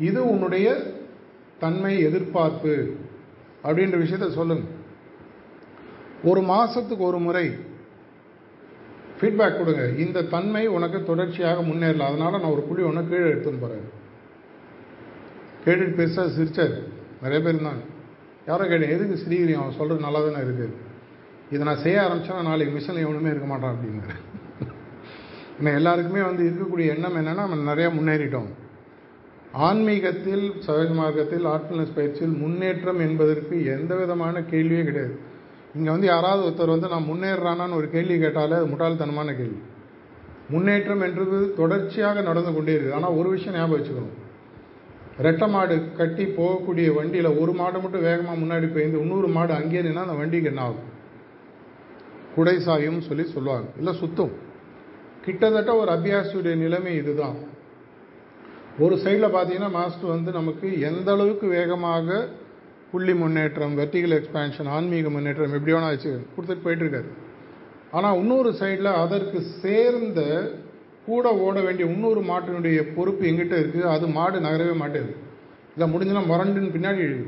[SPEAKER 1] இது உன்னுடைய தன்மை எதிர்பார்ப்பு அப்படின்ற விஷயத்த சொல்லுங்க. ஒரு மாதத்துக்கு ஒரு முறை ஃபீட்பேக் கொடுங்க. இந்த தன்மை உனக்கு தொடர்ச்சியாக முன்னேறல. அதனால் நான் ஒரு புள்ளி ஒன்று கீழே எடுத்துன்னு போகிறேன் கேட்டுட்டு பெருசாக சிரிச்சார். நிறைய பேர் இருந்தாங்க. யாரோ கேட்டேன் எதுக்கு சிரிக்கிறீங்க? அவன் சொல்கிறது நல்லா தானே இருக்குது இதை நான் செய்ய ஆரம்பிச்சேன்னா நாளைக்கு மிஷனில் எவனுமே இருக்க மாட்டான் அப்படிங்கிற ஏன்னா எல்லாருக்குமே வந்து இருக்கக்கூடிய எண்ணம் என்னென்னா நம்ம நிறையா முன்னேறிட்டோம். ஆன்மீகத்தில் சகஜ மார்க்கத்தில் ஆர்ட்ஃபுல்னஸ் பயிற்சியில் முன்னேற்றம் என்பதற்கு எந்த விதமான கேள்வியே கிடையாது. இங்கே வந்து யாராவது ஒருத்தர் வந்து நான் முன்னேறானான்னு ஒரு கேள்வி கேட்டாலே அது முட்டாள்தனமான கேள்வி. முன்னேற்றம் என்றது தொடர்ச்சியாக நடந்து கொண்டே இருக்குது. ஆனால் ஒரு விஷயம் ஞாபகம் வச்சுக்கணும். ரெட்டை மாடு கட்டி போகக்கூடிய வண்டியில் ஒரு மாடு மட்டும் வேகமாக முன்னாடி போயிருந்து இன்னொரு மாடு அங்கேயே நின்னா அந்த வண்டிக்கு என்ன ஆகும்? குடை சாயும் சொல்லி சொல்லுவாங்க. இல்லை சுத்தம். கிட்டத்தட்ட ஒரு அபியாசியுடைய நிலைமை இதுதான். ஒரு சைடில் பார்த்தீங்கன்னா மாஸ்டர் வந்து நமக்கு எந்த அளவுக்கு வேகமாக புள்ளி முன்னேற்றம் வெர்டிகல் எக்ஸ்பேன்ஷன் ஆன்மீக முன்னேற்றம் எப்படி வேணால் வச்சு கொடுத்துட்டு போயிட்டுருக்காரு. ஆனால் இன்னொரு சைடில் அதற்கு சேர்ந்த கூட ஓட வேண்டிய இன்னொரு மாட்டினுடைய பொறுப்பு எங்கிட்ட இருக்குது அது மாடு நகரவே மாட்டேது. இல்லை முடிஞ்சுன்னா முரண்டுன்னு பின்னாடி எழுது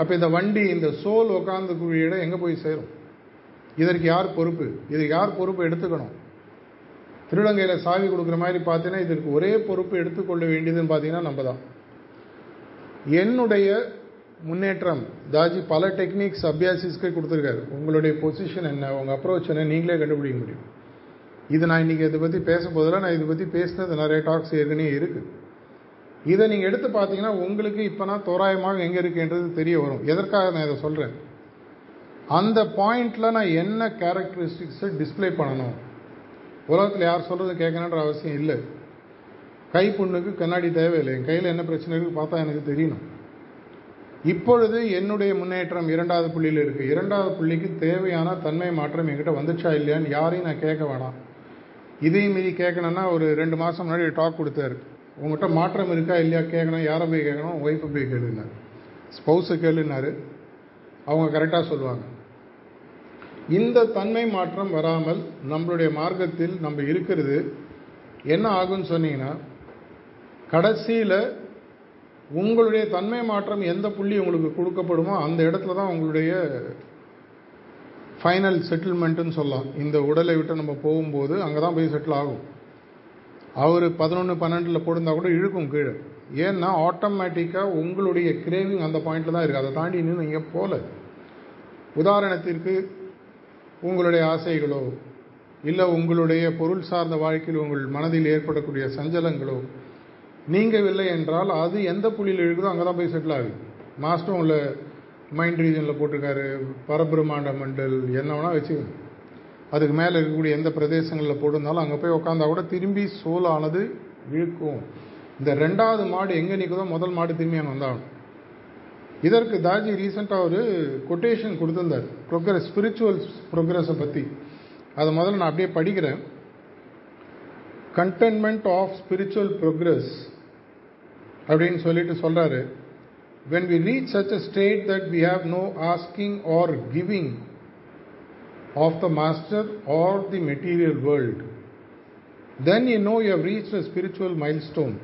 [SPEAKER 1] அப்போ இந்த வண்டி இந்த சோல் உட்காந்துக்கூடிய இடம் எங்கே போய் சேரும்? இதற்கு யார் பொறுப்பு? இதுக்கு யார் பொறுப்பு எடுத்துக்கணும்? திருலங்கையில் சாவி கொடுக்குற மாதிரி பார்த்தீங்கன்னா இதற்கு ஒரே பொறுப்பு எடுத்துக்கொள்ள வேண்டியதுன்னு பார்த்தீங்கன்னா நம்ம தான். என்னுடைய முன்னேற்றம். தாஜி பல டெக்னிக்ஸ் அபியாசிஸ்க்கே கொடுத்துருக்காரு. உங்களுடைய பொசிஷன் என்ன? உங்கள் அப்ரோச் என்ன? நீங்களே கண்டுபிடிக்க முடியும். இது நான் இன்றைக்கி இதை பற்றி பேச போதில் நான் இதை பற்றி பேசினது நிறைய டாக்ஸ் ஏற்கனவே இருக்குது இதை நீங்கள் எடுத்து பார்த்தீங்கன்னா உங்களுக்கு இப்போ நான் தோராயமாக எங்கே இருக்குன்றது தெரிய வரும். எதற்காக நான் இதை சொல்கிறேன் அந்த பாயிண்டில் நான் என்ன கேரக்டரிஸ்டிக்ஸை டிஸ்பிளே பண்ணணும்? உலகத்தில் யார் சொல்கிறது கேட்கணுன்ற அவசியம் இல்லை. கை புண்ணுக்கு கண்ணாடி தேவையில்லை. என் கையில் என்ன பிரச்சனை இருக்குது பார்த்தா எனக்கு தெரியணும். இப்பொழுது என்னுடைய முன்னேற்றம் இரண்டாவது புள்ளியில் இருக்குது இரண்டாவது புள்ளிக்கு தேவையான தன்மை மாற்றம் என்கிட்ட வந்துச்சா இல்லையான்னு யாரையும் நான் கேட்க வேணாம். இதையும் மீறி கேட்கணுன்னா ஒரு ரெண்டு மாதம் முன்னாடி டாக் கொடுத்தாரு. உங்கள்கிட்ட மாற்றம் இருக்கா இல்லையா கேட்கணும் யாரை போய் கேட்கணும் ஒய்ஃபை போய் கேளுனார் ஸ்பௌஸை கேளுனாரு அவங்க கரெக்டாக சொல்லுவாங்க. இந்த தன்மை மாற்றம் வராமல் நம்மளுடைய மார்க்கத்தில் நம்ம இருக்கிறது என்ன ஆகும்னு சொன்னீங்கன்னா கடைசியில் உங்களுடைய தன்மை மாற்றம் எந்த புள்ளி உங்களுக்கு கொடுக்கப்படுமோ அந்த இடத்துல தான் உங்களுடைய ஃபைனல் செட்டில்மெண்ட்டுன்னு சொல்லலாம். இந்த உடலை விட்டு நம்ம போகும்போது அங்கே தான் போய் செட்டில் ஆகும். அவர் பதினொன்று பன்னெண்டில் போட்டிருந்தா கூட இழுக்கும் கீழே. ஏன்னா ஆட்டோமேட்டிக்காக உங்களுடைய கிரேவிங் அந்த பாயிண்டில் தான் இருக்குது அதை தாண்டி இன்னும் நீங்கள் போகல உதாரணத்திற்கு உங்களுடைய ஆசைகளோ இல்லை உங்களுடைய பொருள் சார்ந்த வாழ்க்கையில் உங்கள் மனதில் ஏற்படக்கூடிய சஞ்சலங்களோ நீங்கவில்லை என்றால் அது எந்த புள்ளியில் இருக்குதோ அங்கே தான் போய் செட்டில் ஆகுது. மாஸ்டரும் உள்ள மைண்ட் ரீஜனில் போட்டிருக்காரு பரபிரமாண்ட மண்டல் என்ன வேணால் வச்சுக்கோங்க அதுக்கு மேலே இருக்கக்கூடிய எந்த பிரதேசங்களில் போட்டிருந்தாலும் அங்கே போய் உட்காந்தா கூட திரும்பி சோலானது இழுக்கும். இந்த ரெண்டாவது மாடு எங்கே நிற்குதோ முதல் மாடு திரும்பி அங்கே வந்தாகணும். இதற்கு தாஜி ரீசெண்டாக ஒரு கொட்டேஷன் கொடுத்துருந்தார். ப்ரோக்ரஸ் ஸ்பிரிச்சுவல் ப்ரோக்ரஸை பற்றி அதை முதல்ல நான் அப்படியே படிக்கிறேன். கண்டென்மெண்ட் ஆஃப் ஸ்பிரிச்சுவல் ப்ரோக்ரஸ் அப்படின்னு சொல்லிட்டு சொல்கிறாரு when we reach such a state that we have no asking or giving of the master or the material world, then you know you have reached a spiritual milestone.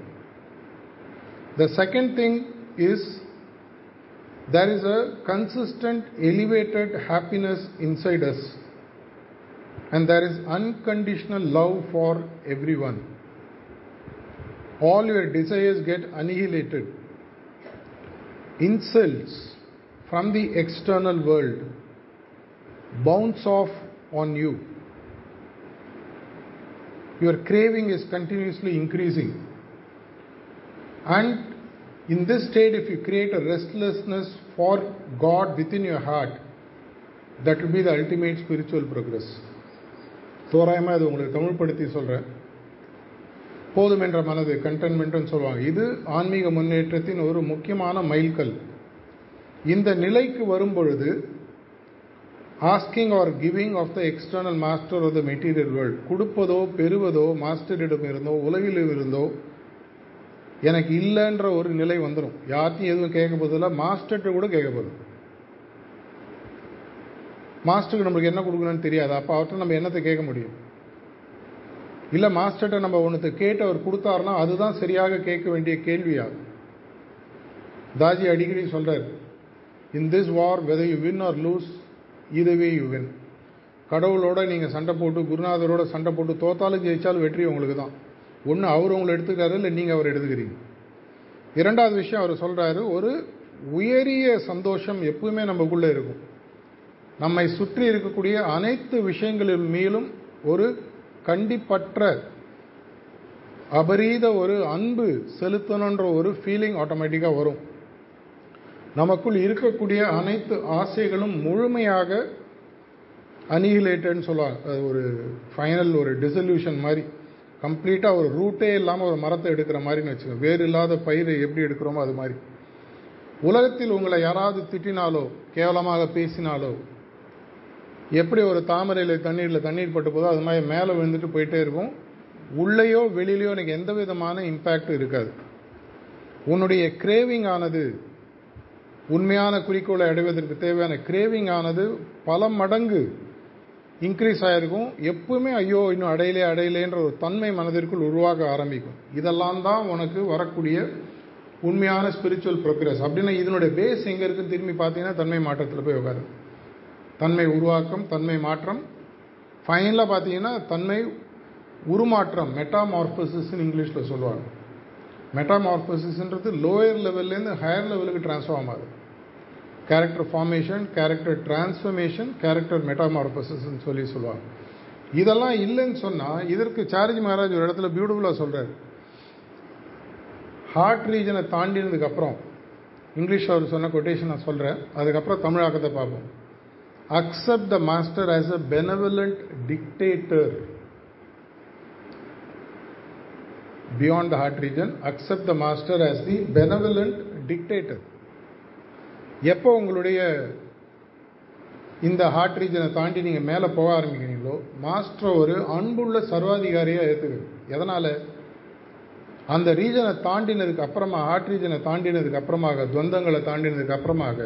[SPEAKER 1] The second thing is there is a consistent, elevated happiness inside us, and there is unconditional love for everyone. All your desires get annihilated. Insults from the external world bounce off on you. Your craving is continuously increasing. And in this state, if you create a restlessness for God within your heart, that will be the ultimate spiritual progress. தோராயமாக இது உங்களுக்கு தமிழ்படுத்தி சொல்கிறேன் போதும் என்ற மனது கண்டென்மெண்ட்னு சொல்லுவாங்க. இது ஆன்மீக முன்னேற்றத்தின் ஒரு முக்கியமான மைல்கல். இந்த நிலைக்கு வரும் பொழுது asking or giving of the external master of the material world கொடுப்பதோ பெறுவதோ மாஸ்டரிடம் இருந்தோ உலகில் இருந்தோ எனக்கு இல்லைன்ற ஒரு நிலை வந்துடும் யார்த்தையும் எதுவும் கேட்க போதில்லை மாஸ்டர்கிட்ட கூட கேட்க போதும் மாஸ்டருக்கு நம்மளுக்கு என்ன கொடுக்கணும்னு தெரியாது. அப்போ அவர்கிட்ட நம்ம என்னத்தை கேட்க முடியும்? இல்லை மாஸ்டர்கிட்ட நம்ம ஒன்று கேட்டு அவர் கொடுத்தாருனா அதுதான் சரியாக கேட்க வேண்டிய கேள்வியாகும். தாஜி அடிக்கடி சொல்கிறார் in this war whether you win or lose இதுவே யூ வின் கடவுளோட நீங்கள் சண்டை போட்டு குருநாதரோட சண்டை போட்டு தோத்தாலும் ஜெயிச்சாலும் வெற்றி உங்களுக்கு தான். ஒன்று அவர் உங்களை எடுத்துக்கிறாரு? இல்லை நீங்கள் அவர் எடுத்துக்கிறீங்க? இரண்டாவது விஷயம் அவர் சொல்கிறாரு ஒரு உயரிய சந்தோஷம் எப்பவுமே நமக்குள்ளே இருக்கும். நம்மை சுற்றி இருக்கக்கூடிய அனைத்து விஷயங்களின் மேலும் ஒரு கண்டிப்பற்ற அபரீத ஒரு அன்பு செலுத்தணுன்ற ஒரு ஃபீலிங் ஆட்டோமேட்டிக்காக வரும். நமக்குள் இருக்கக்கூடிய அனைத்து ஆசைகளும் முழுமையாக அனிஹிலேட்டட்னு சொல்லுவாங்க அது ஒரு ஃபைனல் ஒரு டிசல்யூஷன் மாதிரி கம்ப்ளீட்டாக ஒரு ரூட்டே இல்லாமல் ஒரு மரத்தை எடுக்கிற மாதிரின்னு வச்சுக்கோங்க வேறு இல்லாத பயிரை எப்படி எடுக்கிறோமோ அது மாதிரி. உலகத்தில் உங்களை யாராவது திட்டினாலோ கேவலமாக பேசினாலோ எப்படி ஒரு தாமரையில் தண்ணீரில் தண்ணீர் பட்டு போதோ அது மாதிரி மேலே விழுந்துட்டு போயிட்டே இருக்கும். உள்ளேயோ வெளியிலையோ எனக்கு எந்த விதமான இம்பேக்டும் இருக்காது. உன்னுடைய கிரேவிங் ஆனது உண்மையான குறிக்கோளை அடைவதற்கு தேவையான கிரேவிங் ஆனது பல மடங்கு இன்க்ரீஸ் ஆகிருக்கும் எப்பவுமே ஐயோ இன்னும் அடையிலே அடையிலேன்ற ஒரு தன்மை மனதிற்குள் உருவாக ஆரம்பிக்கும். இதெல்லாம் தான் உனக்கு வரக்கூடிய உண்மையான ஸ்பிரிச்சுவல் ப்ரோக்ரஸ் அப்படின்னா இதனுடைய பேஸ் எங்கே இருக்குன்னு திரும்பி பார்த்தீங்கன்னா தன்மை மாற்றத்தில் போய் உட்காரு. தன்மை உருவாக்கம் தன்மை மாற்றம். ஃபைனலாக பார்த்தீங்கன்னா தன்மை உருமாற்றம் மெட்டாமார்பசிஸ்ன்னு இங்கிலீஷில் சொல்லுவாங்க. மெட்டாமார்பசிஸ்ன்றது லோயர் லெவல்லேருந்து ஹையர் லெவலுக்கு ட்ரான்ஸ்ஃபார்ம் ஆகுது. Character formation character transformation character மெட்டாமார்பசிஸ்ன்னு சொல்லி சொல்லுவாங்க. இதெல்லாம் இல்லைன்னு சொன்னால் இதற்கு சார்ஜி மகாராஜ் ஒரு இடத்துல பியூட்டிஃபுல்லாக சொல்கிறார் ஹார்ட் ரீஜனை தாண்டினதுக்கப்புறம் இங்கிலீஷில் இங்கிலீஷ் அவர் சொன்ன கொட்டேஷன் நான் சொல்கிறேன் அதுக்கப்புறம் தமிழாக்கத்தை பார்ப்போம். Accept the master as a benevolent dictator beyond the heart region, accept the master as the benevolent dictator. எப்போ உங்களுடைய இந்த ஹார்ட் ரீஜனை தாண்டி நீங்கள் மேலே போக ஆரம்பிக்கிறீங்களோ மாஸ்டர் ஒரு அன்புள்ள சர்வாதிகாரியாக ஏற்றுக்கு எதனால்? அந்த ரீஜனை தாண்டினதுக்கு அப்புறமா ஹார்ட் ரீஜனை தாண்டினதுக்கு அப்புறமாக துவந்தங்களை தாண்டினதுக்கு அப்புறமாக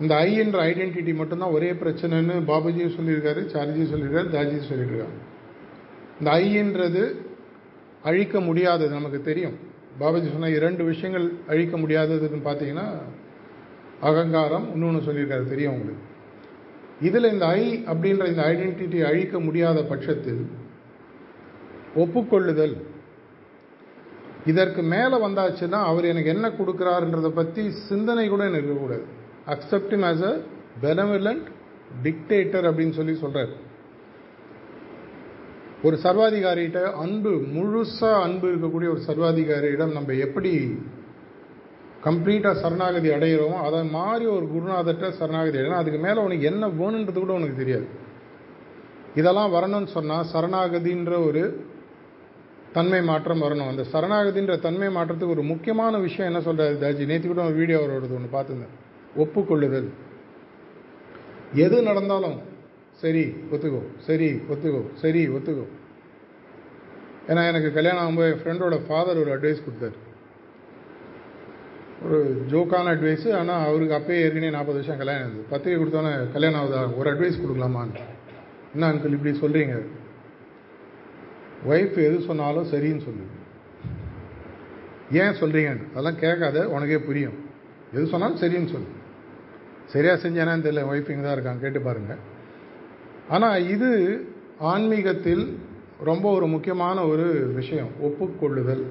[SPEAKER 1] இந்த ஐ என்ற ஐடென்டிட்டி மட்டும்தான் ஒரே பிரச்சனைன்னு பாபுஜியும் சொல்லியிருக்காரு சார்ஜி சொல்லியிருக்காரு தாஜியும் சொல்லியிருக்காரு இந்த ஐன்றது அழிக்க முடியாதது நமக்கு தெரியும். பாபாஜி சொன்ன இரண்டு விஷயங்கள் அழிக்க முடியாததுன்னு பார்த்தீங்கன்னா அகங்காரம் இன்னொன்று சொல்லியிருக்காரு தெரியும் உங்களுக்கு. இதில் இந்த ஐ அப்படின்ற இந்த ஐடென்டிட்டி அழிக்க முடியாத பட்சத்தில் ஒப்புக்கொள்ளுதல். இதற்கு மேலே வந்தாச்சுன்னா அவர் எனக்கு என்ன கொடுக்குறாருன்றதை பற்றி சிந்தனை கூட எனக்கு இருக்கக்கூடாது accept him as a benevolent dictator அப்படின்னு சொல்லி சொல்கிறார் ஒரு சர்வாதிகாரிகிட்ட அன்பு முழுசாக அன்பு இருக்கக்கூடிய ஒரு சர்வாதிகாரியிடம் நம்ம எப்படி கம்ப்ளீட்டாக சரணாகதி அடைகிறோமோ அதை மாதிரி ஒரு குருநாதர்கிட்ட சரணாகதி அடையணும். அதுக்கு மேலே உனக்கு என்ன வேணுன்றது கூட உனக்கு தெரியாது. இதெல்லாம் வரணும்னு சொன்னால் சரணாகதின்ற ஒரு தன்மை மாற்றம் வரணும். அந்த சரணாகதின்ற தன்மை மாற்றத்துக்கு ஒரு முக்கியமான விஷயம் என்ன சொல்கிறாரு தாஜி? நேற்று கூட ஒரு வீடியோ அவரோடது ஒன்று பார்த்துருந்தேன். ஒப்புக்கொள்ளுதல். எது நடந்தாலும் சரி ஒத்துக்கோ சரி ஒத்துக்கோ சரி ஒத்துக்கோ. ஏன்னா எனக்கு கல்யாணம் ஆகும்போது என் ஃப்ரெண்டோட ஃபாதர் ஒரு அட்வைஸ் கொடுத்தாரு. ஒரு ஜோக்கான அட்வைஸு ஆனால் அவருக்கு அப்பயே ஏற்கனவே நாற்பது வருஷம் கல்யாணம் இருந்தது பத்திரிகை கொடுத்தோன்னே கல்யாணம் ஆகுதா? ஒரு அட்வைஸ் கொடுக்கலாமான்னு. என்ன அங்கிள் இப்படி சொல்கிறீங்க ஒய்ஃப் எது சொன்னாலும் சரின்னு சொல்லு. ஏன் சொல்கிறீங்கன்னு அதெல்லாம் கேட்காத உனக்கே புரியும். எது சொன்னாலும் சரின்னு சொல்லு. சரியாக செஞ்சானான்னு தெரியல ஒய்ஃப் இங்கே தான் இருக்காங்க கேட்டு பாருங்கள் ஆனால் இது ஆன்மீகத்தில் ரொம்ப ஒரு முக்கியமான ஒரு விஷயம் ஒப்புக்கொள்ளுதல்.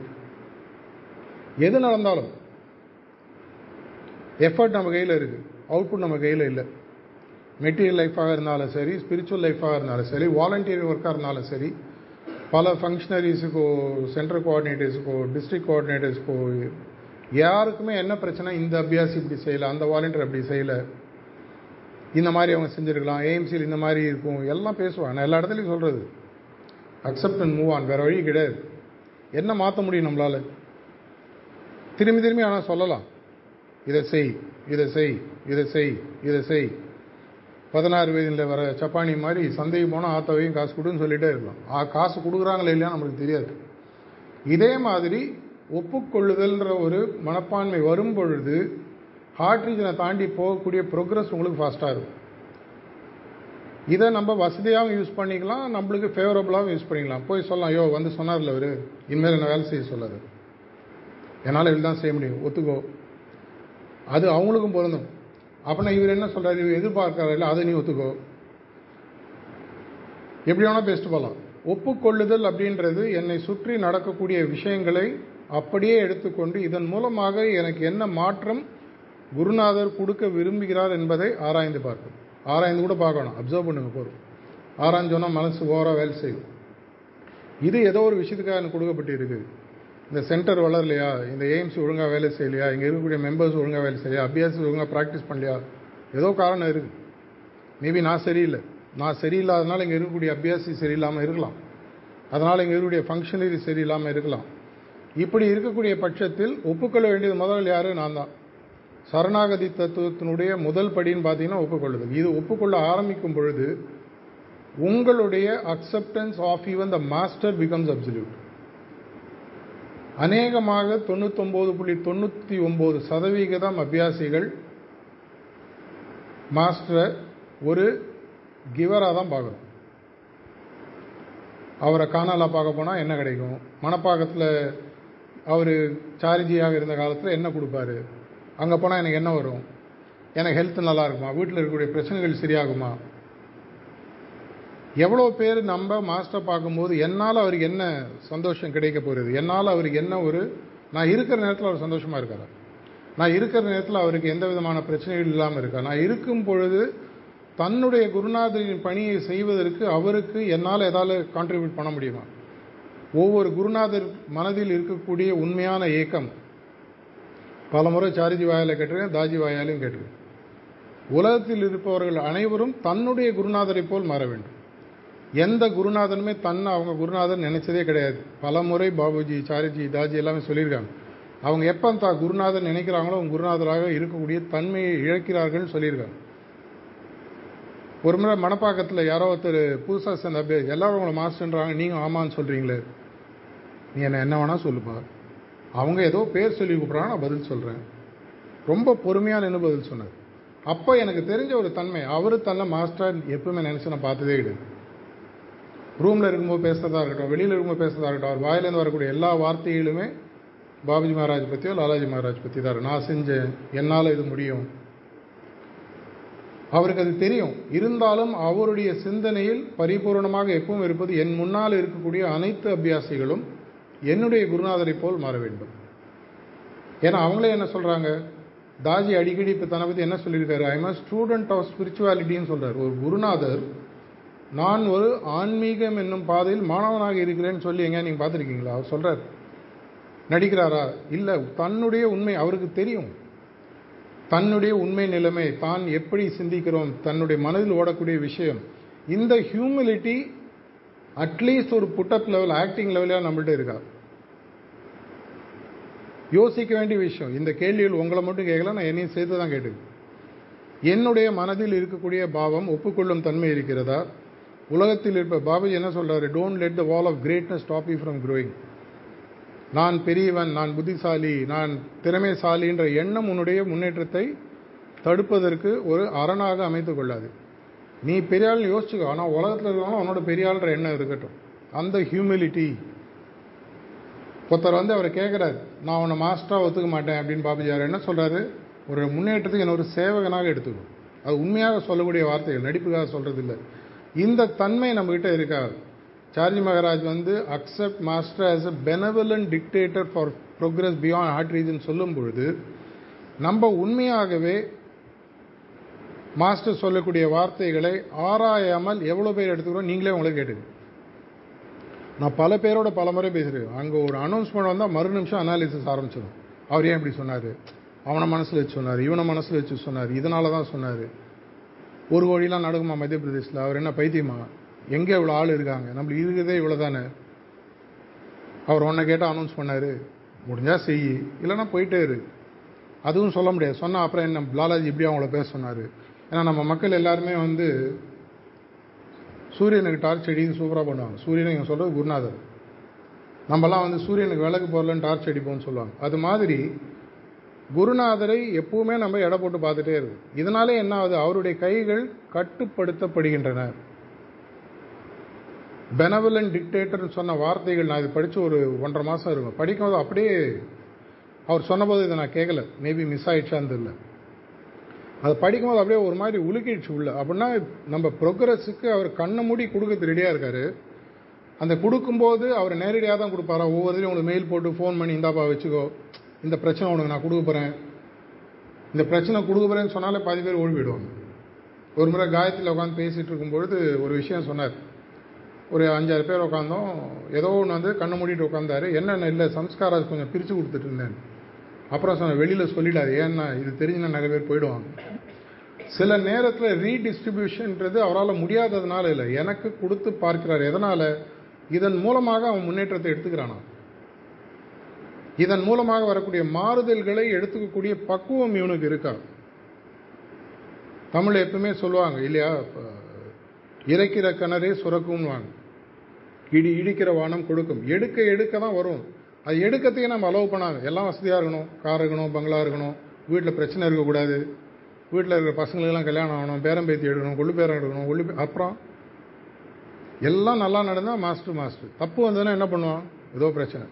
[SPEAKER 1] எது நடந்தாலும் எஃபர்ட் நம்ம கையில் இருக்குது அவுட்புட் நம்ம கையில் இல்லை. மெட்டீரியல் லைஃபாக இருந்தாலும் சரி ஸ்பிரிச்சுவல் லைஃபாக இருந்தாலும் சரி வாலண்டியர் ஒர்க்காக இருந்தாலும் சரி பல ஃபங்க்ஷனரிஸுக்கோ சென்ட்ரல் கோஆர்டினேட்டர்ஸுக்கோ டிஸ்ட்ரிக்ட் கோஆர்டினேட்டர்ஸுக்கோ யாருக்குமே என்ன பிரச்சனை? இந்த அபியாசி இப்படி செய்யலை அந்த வாலண்டியர் அப்படி செய்யலை. இந்த மாதிரி அவங்க செஞ்சுருக்கலாம் ஏஎம்சியில் இந்த மாதிரி இருக்கும் எல்லாம் பேசுவாங்க. நான் எல்லா இடத்துலையும் சொல்கிறது அக்செப்ட் அண்ட் மூவ் ஆன் வேறு வழி கிடையாது. என்ன மாற்ற முடியும் நம்மளால்? திரும்பி திரும்பி ஆனால் சொல்லலாம். இதை செய் இதை செய் இதை செய் இதை செய். பதினாறு வயதில் வர சப்பானி மாதிரி சந்தை போனால் ஆத்தவையும் காசு கொடுன்னு சொல்லிகிட்டே இருக்கலாம். ஆ காசு கொடுக்குறாங்களே இல்லையா நம்மளுக்கு தெரியாது. இதே மாதிரி ஒப்புக்கொள்ளுதல்ன்ற ஒரு மனப்பான்மை வரும் பொழுது ஹார்ட் ரீஜனை தாண்டி போகக்கூடிய ப்ரோக்ரஸ் உங்களுக்கு ஃபாஸ்ட்டாக இருக்கும். இதை நம்ம வசதியாகவும் யூஸ் பண்ணிக்கலாம் நம்மளுக்கு ஃபேவரபுளாகவும் யூஸ் பண்ணிக்கலாம். போய் சொல்லலாம் ஐயோ வந்து சொன்னார்ல அவர் இனிமேல் என்ன வேலை செய்ய சொல்லாது. என்னால் இப்படி தான் செய்ய முடியும். ஒத்துக்கோ. அது அவங்களுக்கும் பொருந்தும். அப்படின்னா இவர் என்ன சொல்கிறார் இவர் எதிர்பார்க்கறாரு? இல்லை அதை நீ ஒத்துக்கோ. எப்படி வேணால் பேசிட்டு போகலாம் ஒப்புக்கொள்ளுதல் அப்படின்றது என்னை சுற்றி நடக்கக்கூடிய விஷயங்களை அப்படியே எடுத்துக்கொண்டு இதன் மூலமாக எனக்கு என்ன மாற்றம் குருநாதர் கொடுக்க விரும்புகிறார் என்பதை ஆராய்ந்து பார்க்கும் ஆராய்ந்து கூட பார்க்கணும். அப்சர்வ் பண்ணுங்க போதும் ஆராய்ஞ்சு சொன்னால் மனசு ஓரம் வேலை செய்யும். இது ஏதோ ஒரு விஷயத்துக்காக எனக்கு கொடுக்கப்பட்டு இருக்குது இந்த சென்டர் வளரலையா? இந்த எய்ம்ஸ் ஒழுங்காக வேலை செய்யலையா? இங்கே இருக்கக்கூடிய மெம்பர்ஸ் ஒழுங்காக வேலை செய்யலையா? அபியாசம் ஒழுங்காக ப்ராக்டிஸ் பண்ணலையா? ஏதோ காரணம் இருக்குது மேபி நான் சரியில்லை. நான் சரியில்லாதனால இங்கே இருக்கக்கூடிய அபியாசி சரியில்லாமல் இருக்கலாம். அதனால் இங்கே இருக்கக்கூடிய ஃபங்க்ஷனரி சரியில்லாமல் இருக்கலாம். இப்படி இருக்கக்கூடிய பட்சத்தில் ஒப்புக்கொள்ள வேண்டியது முதல் யார்? நான் தான். சரணாகதி தத்துவத்தினுடைய முதல் படின்னு பார்த்தீங்கன்னா ஒப்புக்கொள்ளுதல். இது ஒப்புக்கொள்ள ஆரம்பிக்கும் பொழுது உங்களுடைய acceptance of even the master becomes absolute அநேகமாக தொண்ணூத்தொம்பது புள்ளி தொண்ணூற்றி ஒம்பது சதவிகிதம் அபியாசிகள் மாஸ்டரை ஒரு கிவராக தான் பார்க்குறோம் அவரை காணாலாக பார்க்க போனால் என்ன கிடைக்கும்? மனப்பாக்கத்தில் அவர் சார்ஜியாக இருந்த காலத்தில் என்ன கொடுப்பாரு? அங்கே போனால் எனக்கு என்ன வரும்? எனக்கு ஹெல்த் நல்லா இருக்குமா? வீட்டில் இருக்கக்கூடிய பிரச்சனைகள் சரியாகுமா? எவ்வளோ பேர் நம்ம மாஸ்டர் பார்க்கும்போது என்னால் அவருக்கு என்ன சந்தோஷம் கிடைக்க போகிறது என்னால் அவருக்கு என்ன ஒரு நான் இருக்கிற நேரத்தில் அவர் சந்தோஷமாக இருக்காரா? நான் இருக்கிற நேரத்தில் அவருக்கு எந்த விதமான பிரச்சனைகள் இல்லாமல் இருக்கா? நான் இருக்கும் பொழுது தன்னுடைய குருநாதரின் பணியை செய்வதற்கு அவருக்கு என்னால் ஏதாவது கான்ட்ரிபியூட் பண்ண முடியுமா? ஒவ்வொரு குருநாதர் மனதில் இருக்கக்கூடிய உண்மையான ஏக்கம். பல முறை சாரிஜி வாயால் கேட்டிருக்கேன் தாஜி வாயாலையும் கேட்டிருக்கேன். உலகத்தில் இருப்பவர்கள் அனைவரும் தன்னுடைய குருநாதரை போல் மாற வேண்டும். எந்த குருநாதனுமே தன்னை அவங்க குருநாதன் நினைச்சதே கிடையாது. பல முறை பாபுஜி சாரிஜி தாஜி எல்லாமே சொல்லியிருக்காங்க. அவங்க எப்போ தான் குருநாதன் நினைக்கிறாங்களோ அவங்க குருநாதராக இருக்கக்கூடிய தன்மையை இழக்கிறார்கள்னு சொல்லியிருக்காங்க. ஒரு முறை மணப்பாக்கத்தில் யாரோ ஒருத்தர் புதுசாக சேர்ந்த அப்படியே எல்லாரும் உங்களை மாஸ்டர்ன்றாங்க நீங்கள் ஆமான்னு சொல்கிறீங்களே நீ என்ன என்ன வேணால் சொல்லுப்பா. அவங்க ஏதோ பேர் சொல்லி கூப்பிட்றாங்க நான் பதில் சொல்கிறேன் ரொம்ப பொறுமையாக நின்று பதில் சொன்னார். அப்போ எனக்கு தெரிஞ்ச ஒரு தன்மை அவர் தன்னை மாஸ்டர் எப்பவுமே நினச்சி நான் பார்த்ததே கிடையாது. ரூமில் இருக்கும்போது பேசுறதா இருக்கட்டும் வெளியில் இருக்கும்போது பேசுகிறதா இருக்கட்டும் அவர் வாயிலேருந்து வரக்கூடிய எல்லா வார்த்தைகளுமே பாபுஜி மகாராஜ் பற்றியோ லாலாஜி மகாராஜ் பற்றி தான் நான் செஞ்சேன் என்னால் இது முடியும். அவருக்கு அது தெரியும். இருந்தாலும் அவருடைய சிந்தனையில் பரிபூர்ணமாக எப்பவும் இருப்பது என் முன்னால் இருக்கக்கூடிய அனைத்து அபியாசிகளும் என்னுடைய குருநாதரை போல் மாற வேண்டும். ஏன்னா அவங்களே என்ன சொல்கிறாங்க தாஜி அடிக்கடி இப்போ தன்னை பற்றி என்ன சொல்லியிருக்காரு? ஐ எம் ஸ்டூடெண்ட் ஆஃப் ஸ்பிரிச்சுவாலிட்டின்னு சொல்கிறார் ஒரு குருநாதர் நான் ஒரு ஆன்மீகம் என்னும் பாதையில் மாணவனாக இருக்கிறேன்னு சொல்லி எங்க நீங்கள் பார்த்துருக்கீங்களா? அவர் சொல்கிறார் நடிக்கிறாரா? இல்லை தன்னுடைய உண்மை அவருக்கு தெரியும். தன்னுடைய உண்மை நிலைமை தான் எப்படி சிந்திக்கிறோம் தன்னுடைய மனதில் ஓடக்கூடிய விஷயம். இந்த ஹியூமிலிட்டி அட்லீஸ்ட் ஒரு புட்டப் லெவல் ஆக்டிங் லெவலில் நம்மள்ட்ட இருக்கா? யோசிக்க வேண்டிய விஷயம். இந்த கேள்வியில் உங்களை மட்டும் கேட்கல நான் என்னையும் சேர்த்து தான் கேட்டுக்கேன். என்னுடைய மனதில் இருக்கக்கூடிய பாவம் ஒப்புக்கொள்ளும் தன்மை இருக்கிறதா? உலகத்தில் இருப்ப பாபாஜி என்ன சொல்கிறாரு don't let the wall of greatness stop you from growing நான் பெரியவன் நான் புத்திசாலி நான் திறமைசாலின்ற எண்ணம் உன்னுடைய முன்னேற்றத்தை தடுப்பதற்கு ஒரு அரணாக அமைத்து கொள்ளாது. நீ பெரிய ஆள் யோசிச்சுக்கோ. ஆனால் உலகத்தில் இருக்கிறவங்க அவனோட பெரிய ஆள்ன்ற எண்ணம் இருக்கட்டும். அந்த ஹியூமிலிட்டி ஒருத்தர் வந்து அவரை கேட்குறாரு நான் உன்னை மாஸ்டராக ஒத்துக்க மாட்டேன் அப்படின்னு பாபுஜியார் என்ன சொல்கிறாரு ஒரு முன்னேற்றத்துக்கு என்ன ஒரு சேவகனாக எடுத்துக்கும் அது உண்மையாக சொல்லக்கூடிய வார்த்தைகள். நடிப்புக்காக சொல்கிறது இல்லை இந்த தன்மை நம்மக்கிட்ட இருக்காது. சார்ஜி மகாராஜ் வந்து accept master as a benevolent dictator for progress beyond heart region சொல்லும் பொழுது நம்ம உண்மையாகவே மாஸ்டர் சொல்லக்கூடிய வார்த்தைகளை ஆராயாமல் எவ்வளோ பேர் எடுத்துக்கிறோம்? நீங்களே உங்களை கேட்டுங்க நான் பல பேரோட பல முறை பேசுகிறேன் அங்கே ஒரு அனௌன்ஸ்மெண்ட் வந்தால் மறு நிமிஷம் அனாலிசிஸ் ஆரம்பிச்சிடும் அவர் ஏன் இப்படி சொன்னார்? அவனை மனசில் வச்சு சொன்னார். இவனை மனசில் வச்சு சொன்னார். இதனால தான் சொன்னார். ஒரு கோடிலாம் நடக்குமா மத்திய பிரதேசில் அவர் என்ன பைத்தியமா? எங்கே இவ்வளோ ஆள் இருக்காங்க? நம்மளுக்கு இருக்கிறதே இவ்வளோ தானே அவர் ஒன்றை கேட்டால் அனௌன்ஸ் பண்ணார். முடிஞ்சால் செய் இல்லைன்னா போயிட்டே இரு. அதுவும் சொல்ல முடியாது. சொன்னால் அப்புறம் என்ன? லாலாஜி இப்படி அவங்கள பேச சொன்னார். ஏன்னா நம்ம மக்கள் எல்லாருமே வந்து சூரியனுக்கு டார்ச் அடின்னு சூப்பராக பண்ணுவாங்க. சூரியனை இங்கே சொல்கிறது குருநாதர். நம்மலாம் வந்து சூரியனுக்கு விளக்கு போடலன்னு டார்ச் அடிப்போம்னு சொல்லுவாங்க. அது மாதிரி குருநாதரை எப்பவுமே நம்ம எடை போட்டு பார்த்துட்டே இருக்கு இதனாலே என்ன ஆகுது? அவருடைய கைகள் கட்டுப்படுத்தப்படுகின்றன. பெனவலன் டிக்டேட்டர்னு சொன்ன வார்த்தைகள் நான் இது படித்து ஒரு ஒன்றரை மாதம் இருக்கும். படிக்கும்போது அப்படியே அவர் சொன்னபோது இதை நான் கேட்கல மேபி மிஸ் ஆயிடுச்சான்னு தெரியல. அது படிக்கும்போது அப்படியே ஒரு மாதிரி உலுக்கிடுச்சு உள்ள. அப்படின்னா நம்ம ப்ரோக்ரஸுக்கு அவர் கண்ணை மூடி கொடுக்கறது ரெடியாக இருக்காரு. அந்த கொடுக்கும்போது அவர் நேரடியாக தான் கொடுப்பாரா? ஒவ்வொருத்தையும் உங்களுக்கு மெயில் போட்டு ஃபோன் பண்ணி இந்தாப்பா வச்சுக்கோ இந்த பிரச்சனை உனக்கு நான் கொடுக்க போகிறேன் இந்த பிரச்சனை கொடுக்க போகிறேன்னு சொன்னாலே பாதி பேர் ஓடிவிடுவாங்க ஒரு முறை காயத்தில் உட்காந்து பேசிகிட்டு இருக்கும்பொழுது ஒரு விஷயம் சொன்னார். ஒரு அஞ்சாறு பேர் உட்காந்தோம் ஏதோ ஒன்று வந்து கண்ணை மூடிட்டு உட்காந்தாரு என்னென்ன இல்லை சம்ஸ்காராஜ் கொஞ்சம் பிரித்து கொடுத்துட்டு இருந்தேன் அப்புறம் சொன்ன வெளியில் சொல்லிடாது ஏன்னா இது தெரிஞ்சுன்னா நிறைய பேர் போயிடுவாங்க. சில நேரத்தில் ரீடிஸ்ட்ரிபியூஷன்ன்றது அவரால் முடியாததுனால இல்லை. எனக்கு கொடுத்து பார்க்கிறார். எதனால்? இதன் மூலமாக அவன் முன்னேற்றத்தை எடுத்துக்கிறானா? இதன் மூலமாக வரக்கூடிய மாறுதல்களை எடுத்துக்கக்கூடிய பக்குவம் இவனுக்கு இருக்கா? தமிழ் எப்பவுமே சொல்லுவாங்க இல்லையா? இறைக்கிற கிணறே சுரக்கும்வாங்க இடி இடிக்கிற வானம் கொடுக்கும். எடுக்க எடுக்க தான் வரும். அது எடுக்கிறதுக்கே நம்ம அலோவ் பண்ணாங்க எல்லாம் வசதியாக இருக்கணும் கார் இருக்கணும் பங்களா இருக்கணும் வீட்டில் பிரச்சனை இருக்கக்கூடாது. வீட்டில் இருக்கிற பசங்களுக்கெல்லாம் கல்யாணம் ஆகணும் பேரம்பேத்தி எடுக்கணும் கொள்ளு பேரம் எடுக்கணும் கொள்ளு அப்புறம் எல்லாம் நல்லா நடந்தால் மாஸ்டர் மாஸ்டர் தப்பு வந்ததுன்னா என்ன பண்ணுவான்? ஏதோ பிரச்சனை.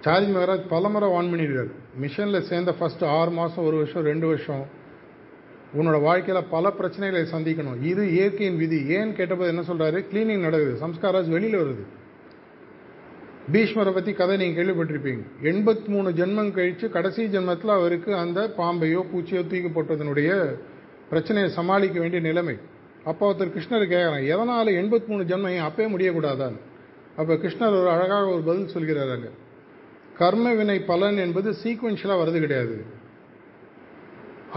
[SPEAKER 1] சார்ஜ் மகராஜ் பல முறை வான் பண்ணியிருக்காரு. மிஷனில் சேர்ந்த ஃபஸ்ட்டு ஆறு மாதம் ஒரு வருஷம் ரெண்டு வருஷம் உன்னோட வாழ்க்கையில் பல பிரச்சனைகளை சந்திக்கணும். இது இயற்கையின் விதி. ஏன்னு கேட்டபோது என்ன சொல்கிறாரு கிளீனிங் நடக்குது. சம்ஸ்காராஜ் வெளியில் வருது. பீஷ்மரை பற்றி கதை நீங்கள் கேள்விப்பட்டிருப்பீங்க. எண்பத்தி மூணு ஜென்மம் கழித்து கடைசி ஜென்மத்தில் அவருக்கு அந்த பாம்பையோ பூச்சியோ தூக்கி போட்டதனுடைய பிரச்சனையை சமாளிக்க வேண்டிய நிலைமை. அப்போ ஒருத்தர் கிருஷ்ணர் கேட்குறான் எதனால் எண்பத்தி மூணு ஜென்மம் ஏன் அப்பயே முடியக்கூடாதான்னு? அப்போ கிருஷ்ணர் ஒரு அழகாக ஒரு பதில் சொல்கிறார் அங்கே. கர்ம வினை பலன் என்பது சீக்வென்ஷியலாக வருது கிடையாது.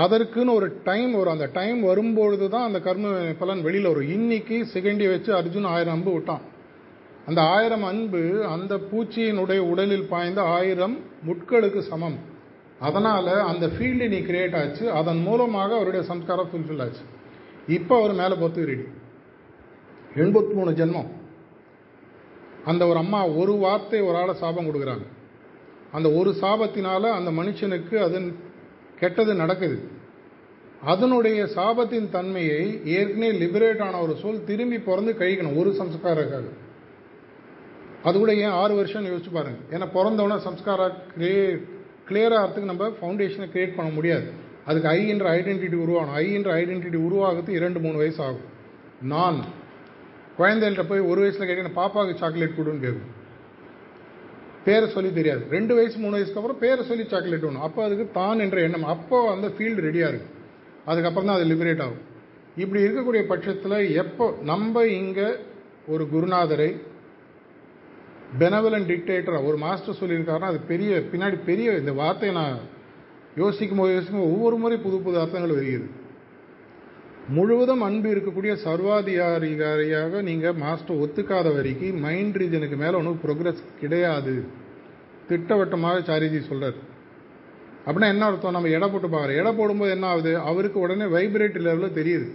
[SPEAKER 1] அதற்குன்னு ஒரு டைம் வரும். அந்த டைம் வரும்பொழுது தான் அந்த கர்ம வினை பலன் வெளியில் வரும். இன்னைக்கு செகண்டியை வச்சு அர்ஜுன் ஆயிரம் அம்பு விட்டான். அந்த ஆயிரம் அன்பு அந்த பூச்சியினுடைய உடலில் பாய்ந்த ஆயிரம் முட்களுக்கு சமம். அதனால் அந்த ஃபீல்டு நீ கிரியேட் ஆச்சு. அதன் மூலமாக அவருடைய சம்ஸ்காரம் ஃபுல்ஃபில் ஆச்சு. இப்போ அவர் மேலே பொறுத்து ரெடி எண்பத்தி மூணு ஜென்மம். அந்த ஒரு அம்மா ஒரு வார்த்தை ஒரு ஆளை சாபம் கொடுக்குறாங்க. அந்த ஒரு சாபத்தினால் அந்த மனுஷனுக்கு அதன் கெட்டது நடக்குது. அதனுடைய சாபத்தின் தன்மையை ஏற்கனவே லிபரேட் ஆன ஒரு சொல் திரும்பி பிறந்து கழிக்கணும் ஒரு சம்ஸ்காரக்காக. அது கூட ஏன் ஆறு வருஷம் யோசிச்சு பாருங்க. ஏன்னா பிறந்தவொடனே சம்ஸ்காரா கிரியே கிளியர் ஆகிறதுக்கு நம்ம ஃபவுண்டேஷனை கிரியேட் பண்ண முடியாது. அதுக்கு ஐ என்ற ஐடென்டிட்டி உருவாகணும். ஐ என்ற ஐடென்டிட்டி உருவாகிறது இரண்டு மூணு வயசு ஆகும். நான் குழந்தைகள்கிட்ட போய் ஒரு வயசில் கேட்டீங்கன்னா பாப்பாவுக்கு சாக்லேட் கொடுன்னு கேட்கும் பேரை சொல்லி தெரியாது. ரெண்டு வயசு மூணு வயசுக்கு அப்புறம் பேரை சொல்லி சாக்லேட் வேணும். அப்போ அதுக்கு தான் என்ற எண்ணம். அப்போ அந்த ஃபீல்டு ரெடியாக இருக்கும் அதுக்கப்புறம் தான் அது லிபரேட் ஆகும். இப்படி இருக்கக்கூடிய பட்சத்தில் எப்போ நம்ம இங்கே ஒரு குருநாதரை பெனவலன் டிக்டேட்டர் ஒரு மாஸ்டர் சொல்லியிருக்காருன்னா அது பெரிய பின்னாடி பெரிய இந்த வார்த்தையை நான் யோசிக்கும் போது யோசிக்கும் போது ஒவ்வொரு முறை புது புது அர்த்தங்கள் வருகிறது. முழுவதும் அன்பு இருக்கக்கூடிய சர்வாதிகாரிகாரியாக நீங்கள் மாஸ்டர் ஒத்துக்காத வரைக்கும் மைண்ட் ரீஜனுக்கு மேலே ஒன்றும் ப்ரோக்ரஸ் கிடையாது. திட்டவட்டமாக சாரிஜி சொல்கிறார் அப்படின்னா என்ன அர்த்தம்? நம்ம எடை போட்டு பார்க்குறோம். எடை போடும்போது என்ன ஆகுது? அவருக்கு உடனே வைப்ரேட் லெவலில் தெரியுது.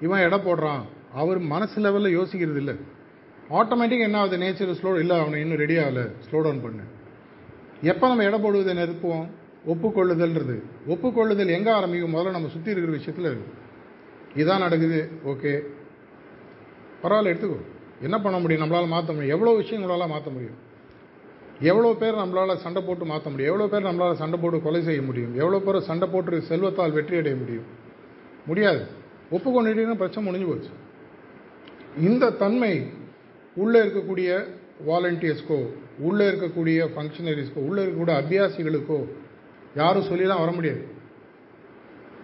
[SPEAKER 1] இவன் எடை போடுறான். அவர் மனசு லெவலில் யோசிக்கிறது இல்லை ஆட்டோமேட்டிக்காக என்ன ஆகுது? நேச்சர் ஸ்லோ இல்லை அவனை இன்னும் ரெடி ஆகலை. ஸ்லோ டவுன் பண்ணு. எப்போ நம்ம எடை போடுவதை நிறுத்துவோம் ஒப்புக்கொள்ளுதல்ன்றது. ஒப்புக்கொள்ளுதல் எங்கே ஆரம்பிக்கும்? முதல்ல நம்ம சுற்றி இருக்கிற விஷயத்தில் இருக்கு. இதான் நடக்குது. ஓகே. பரவாயில்ல எடுத்துக்கோ. என்ன பண்ண முடியும்? நம்மளால் மாற்ற முடியும். எவ்வளோ விஷயம் நம்மளால் மாற்ற முடியும்? எவ்வளோ பேர் நம்மளால் சண்டை போட்டு மாற்ற முடியும்? எவ்வளோ பேர் நம்மளால் சண்டை போட்டு கொலை செய்ய முடியும்? எவ்வளோ பேர் சண்டை போட்டு செல்வத்தால் வெற்றி அடைய முடியும்? முடியாது. ஒப்புக்கொண்டுட்டீங்கன்னா பிரச்சனை முடிஞ்சு போச்சு. இந்த தன்மை உள்ளே இருக்கக்கூடிய வாலண்டியர்ஸ்க்கோ உள்ளே இருக்கக்கூடிய ஃபங்க்ஷனரிஸ்க்கோ உள்ளே இருக்கக்கூடிய அபியாசிகளுக்கோ யாரும் சொல்லிலாம் வர முடியாது.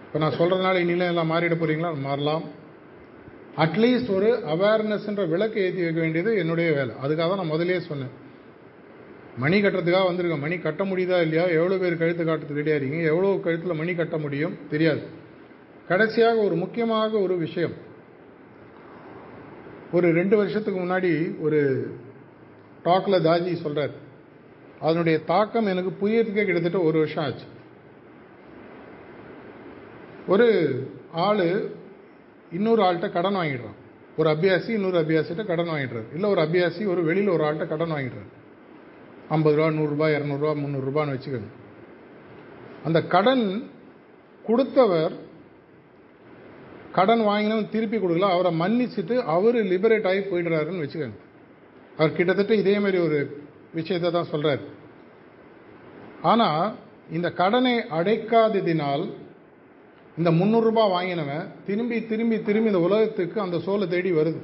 [SPEAKER 1] இப்போ நான் சொல்கிறதுனால இனிலாம் எல்லாம் மாறிட போகிறீங்களா மாறலாம். அட்லீஸ்ட் ஒரு அவேர்னஸ்ன்ற விளக்கு ஏற்றி வைக்க வேண்டியது என்னுடைய வேலை. அதுக்காக தான் நான் முதலே சொன்னேன். மணி கட்டுறதுக்காக வந்திருக்கேன் மணி கட்ட முடியுதா இல்லையா? எவ்வளோ பேர் கழுத்து காட்டுறதுக்கு ரெடியாக இருக்கீங்க? எவ்வளோ கழுத்தில் மணி கட்ட முடியும்? தெரியாது. கடைசியாக ஒரு முக்கியமாக ஒரு விஷயம். ஒரு ரெண்டு வருஷத்துக்கு முன்னாடி ஒரு டாக்கில் தாஜி சொல்கிறார் அதனுடைய தாக்கம் எனக்கு புரியறதுக்கே கிட்டத்தட்ட ஒரு வருஷம் ஆச்சு. ஒரு ஆள் இன்னொரு ஆள்கிட்ட கடன் வாங்கிடுறான். ஒரு அபியாசி இன்னொரு அபியாசிட்ட கடன் வாங்கிடுறாரு. இல்லை ஒரு அபியாசி ஒரு வெளியில் ஒரு ஆள்கிட்ட கடன் வாங்கிடுறாரு. ஐம்பது ரூபா நூறுரூபா இரநூறுபா முந்நூறுரூபான்னு வச்சுக்கோங்க. அந்த கடன் கொடுத்தவர் கடன் வாங்கினவன் திருப்பி கொடுக்கல அவரை மன்னிச்சுட்டு அவர் லிபரேட் ஆகி போயிடுறாருன்னு வச்சுக்கோங்க. அவர் கிட்டத்தட்ட இதே மாதிரி ஒரு விஷயத்தை தான் சொல்கிறார் ஆனால் இந்த கடனை அடைக்காததினால் இந்த முந்நூறுரூபா வாங்கினவன் திரும்பி திரும்பி திரும்பி இந்த உலகத்துக்கு அந்த சோலை தேடி வருது.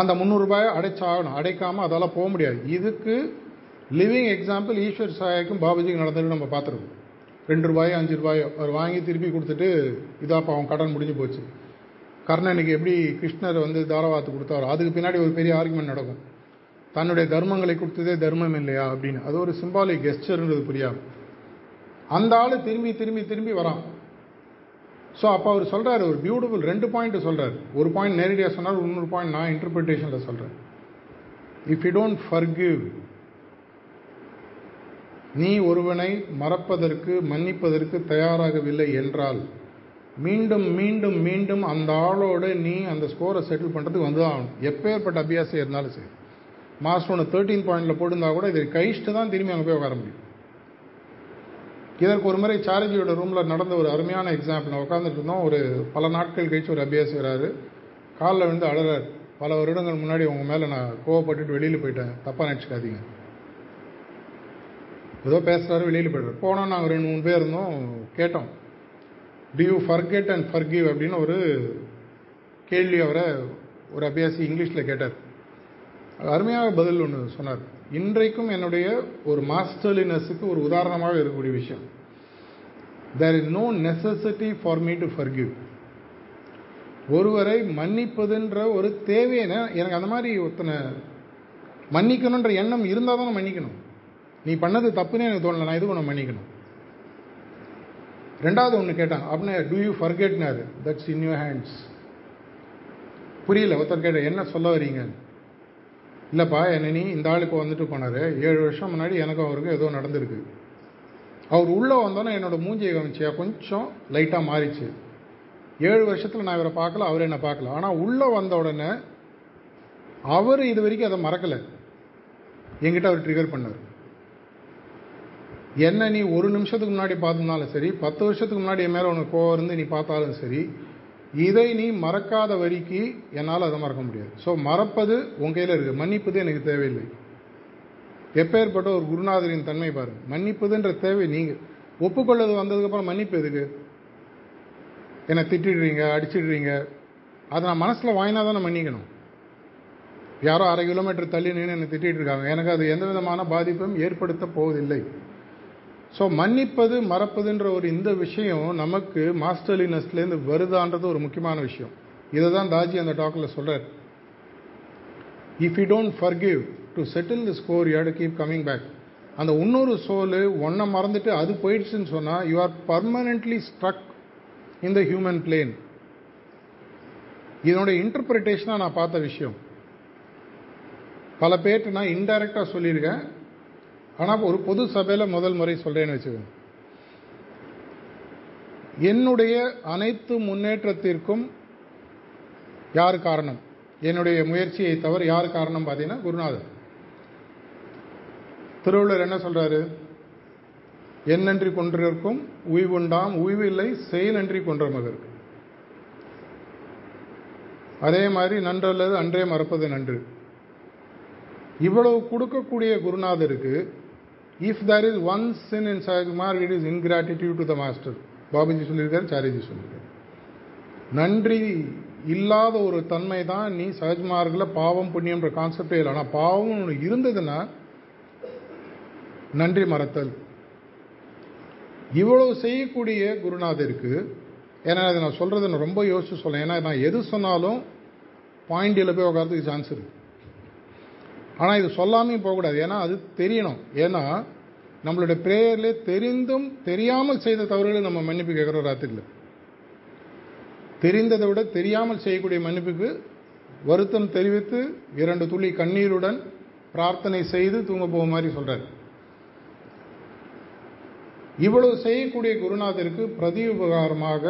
[SPEAKER 1] அந்த முந்நூறுரூபாயை அடைச்சாகணும். அடைக்காமல் அதால் போக முடியாது. இதுக்கு லிவிங் எக்ஸாம்பிள் ஈஸ்வர் சாயாக்கும் பாபாஜிக்கு நடந்தது நம்ம பார்த்துருக்கோம். ரெண்டு ரூபாயோ அஞ்சு ரூபாயோ அவர் வாங்கி திருப்பி கொடுத்துட்டு இதாப்பா அவன் கடன் முடிஞ்சு போச்சு. கர்ணனுக்கு எப்படி கிருஷ்ணர் வந்து தாரவாத்து கொடுத்தாரோ அதுக்கு பின்னாடி ஒரு பெரிய ஆர்குமெண்ட் நடக்கும். தன்னுடைய தர்மங்களை கொடுத்ததே தர்மம் இல்லையா அப்படின்னு. அது ஒரு சிம்பாலிக் கெஸ்டர்ன்றது புரியாது அந்த ஆள் திரும்பி திரும்பி திரும்பி வரான். ஸோ அப்போ அவர் சொல்கிறார் ஒரு பியூட்டிஃபுல் ரெண்டு பாயிண்ட் சொல்கிறார் ஒரு பாயிண்ட் நேரடியாக சொன்னார் இன்னொரு பாயிண்ட் நான் இன்டர்பிரிட்டேஷனில் சொல்கிறேன் இஃப் யூ டோன்ட் ஃபர்கிவ் நீ ஒருவனை மறப்பதற்கு மன்னிப்பதற்கு தயாராகவில்லை என்றால் மீண்டும் மீண்டும் மீண்டும் அந்த ஆளோடு நீ அந்த ஸ்கோரை செட்டில் பண்ணுறதுக்கு வந்து ஆகணும். எப்பேற்பட்ட அபியாசம் இருந்தாலும் சரி. மாஸ்டர் ஒன்று தேர்ட்டீன் பாயிண்டில் போட்டிருந்தா கூட இதை கழிச்சுட்டு தான் திரும்பி அங்கே போய் உட்கார முடியும். இதற்கு ஒரு முறை சாரஜியோட ரூமில் நடந்த ஒரு அருமையான எக்ஸாம்பிள் உட்காந்துட்டு இருந்தோம். ஒரு பல நாட்கள் கழிச்சு ஒரு அபியாசிக்கிறாரு காலில் விழுந்து அழறார். பல வருடங்கள் முன்னாடி உங்கள் மேலே நான் கோவப்பட்டுட்டு வெளியில் போயிட்டேன். தப்பாக நினச்சிக்காதீங்க. ஏதோ பேசுகிறாரு வெளியில் போய்டுறாரு. போனோம் நாங்கள் ரெண்டு மூணு பேர் இருந்தோம் கேட்டோம். Do you forget and forgive அப்படின்னு ஒரு கேள்வி அவரை ஒரு அபியாசி இங்கிலீஷில் கேட்டார். அருமையாக பதில் ஒன்று சொன்னார். இன்றைக்கும் என்னுடைய ஒரு மாஸ்டர்லினஸுக்கு ஒரு உதாரணமாக இருக்கக்கூடிய விஷயம். There is no necessity for me to forgive ஒருவரை மன்னிப்பதுன்ற ஒரு தேவையான எனக்கு அந்த மாதிரி ஒருத்தனை மன்னிக்கணுன்ற எண்ணம் இருந்தால் தான் மன்னிக்கணும். நீ பண்ணது தப்புன்னு எனக்கு தோணலை நான் இது பண்ண மன்னிக்கணும். ரெண்டாவது ஒன்று கேட்டாங்க அப்படின்னா டூ யூ ஃபர்கெட்னாரு தட்ஸ் இன் யூர் ஹேண்ட்ஸ் புரியல ஒருத்தர் கேட்ட என்ன சொல்ல வரீங்க இல்லைப்பா என்ன நீ இந்த ஆளுக்கு வந்துட்டு போனார். ஏழு வருஷம் முன்னாடி எனக்கும் அவருக்கும் ஏதோ நடந்திருக்கு. அவர் உள்ளே வந்தோன்னே என்னோட மூஞ்சியை கவனிச்சியா? கொஞ்சம் லைட்டாக மாறிச்சு. ஏழு வருஷத்தில் நான் இவரை பார்க்கல அவர் என்ன பார்க்கல. ஆனால் உள்ளே வந்த உடனே அவர் இது வரைக்கும் அதை மறக்கலை. என்கிட்ட அவர் ட்ரிகர் பண்ணார். என்ன நீ ஒரு நிமிஷத்துக்கு முன்னாடி பார்த்துருந்தாலும் சரி பத்து வருஷத்துக்கு முன்னாடி என் மேலே உனக்கு கோவம் இருந்து நீ பார்த்தாலும் சரி இதை நீ மறக்காத வரிக்கு என்னால் அதை மறக்க முடியாது. ஸோ மறப்பது உன் கையில் இருக்குது மன்னிப்பது எனக்கு தேவையில்லை. எப்பேற்பட்ட ஒரு குருநாதரின் தன்மை பாருங்க. மன்னிப்புதுன்ற தேவை நீங்கள் ஒப்புக்கொள்ளது வந்ததுக்கப்புறம் மன்னிப்பு எதுக்கு? என்னை திட்டிடுறீங்க அடிச்சிடுறீங்க. அதை நான் மனசில் வாங்கினா தானே மன்னிக்கணும். யாரோ அரை கிலோமீட்டர் தள்ளி நின்று என்னை திட்டிகிட்டு இருக்காங்க. எனக்கு அது எந்த விதமான பாதிப்பும் ஏற்படுத்த போவதில்லை. ஸோ மன்னிப்பது மறப்பதுன்ற ஒரு இந்த விஷயம் நமக்கு மாஸ்டர்லினஸ்லேருந்து வருதான்றது ஒரு முக்கியமான விஷயம். இதை தான் தாஜி அந்த டாக்கில் சொல்கிறார் if you don't forgive to settle the score you hate keep coming back அந்த இன்னொரு சோலு ஒன்றை மறந்துட்டு அது போயிடுச்சுன்னு சொன்னால் you are permanently struck in the human plane இதனுடைய இன்டர்பிரிட்டேஷனாக நான் பார்த்த விஷயம். பல பேர்ட்டு நான் இன்டைரக்டாக சொல்லியிருக்கேன். ஆனால் ஒரு பொது சபையில் முதல் முறை சொல்கிறேன்னு வச்சுக்கோங்க. என்னுடைய அனைத்து முன்னேற்றத்திற்கும் யார் காரணம்? என்னுடைய முயற்சியை தவிர யார் காரணம் பார்த்தீங்கன்னா குருநாதர். திருவள்ளுவர் என்ன சொல்கிறாரு என்னன்றி கொன்றிருக்கும் உய்வுண்டாம் உய்வில்லை செயலன்றி செய் நன்றி கொன்ற மகருக்கு அதே மாதிரி நன்றல்லது அன்றே மறப்பது நன்று. இவ்வளவு கொடுக்கக்கூடிய குருநாதருக்கு if there is one sin in Sahaj Marg it is ingratitude to the master Babuji சொல்லியிருக்காரு சாரிஜி சொல்லியிருக்காரு. நன்றி இல்லாத ஒரு தன்மை தான் நீ சஹஜ்மார்கில் பாவம் புண்ணியம்ன்ற கான்செப்டே இல்லை. ஆனால் பாவம் ஒன்று இருந்ததுன்னா நன்றி மறத்தல். இவ்வளவு செய்யக்கூடிய குருநாதருக்கு ஏன்னா அதை நான் சொல்கிறத நான் ரொம்ப யோசிச்சு சொல்லேன் ஏன்னா நான் எது சொன்னாலும் பாயிண்டில் போய் உட்காரத்துக்கு சான்ஸ் இருக்குது ஆனால் இது சொல்லாமையும் போகக்கூடாது. ஏன்னா அது தெரியணும். ஏன்னா நம்மளுடைய ப்ரேயரில் தெரிந்தும் தெரியாமல் செய்த தவறுகளை நம்ம மன்னிப்பு கேட்குறோம் ராத்திரியில். தெரிந்ததை விட தெரியாமல் செய்யக்கூடிய மன்னிப்புக்கு வருத்தம் தெரிவித்து இரண்டு துளி கண்ணீருடன் பிரார்த்தனை செய்து தூங்க போக மாதிரி சொல்கிறார் இவ்வளவு செய்யக்கூடிய குருநாதருக்கு பிரதி உபகாரமாக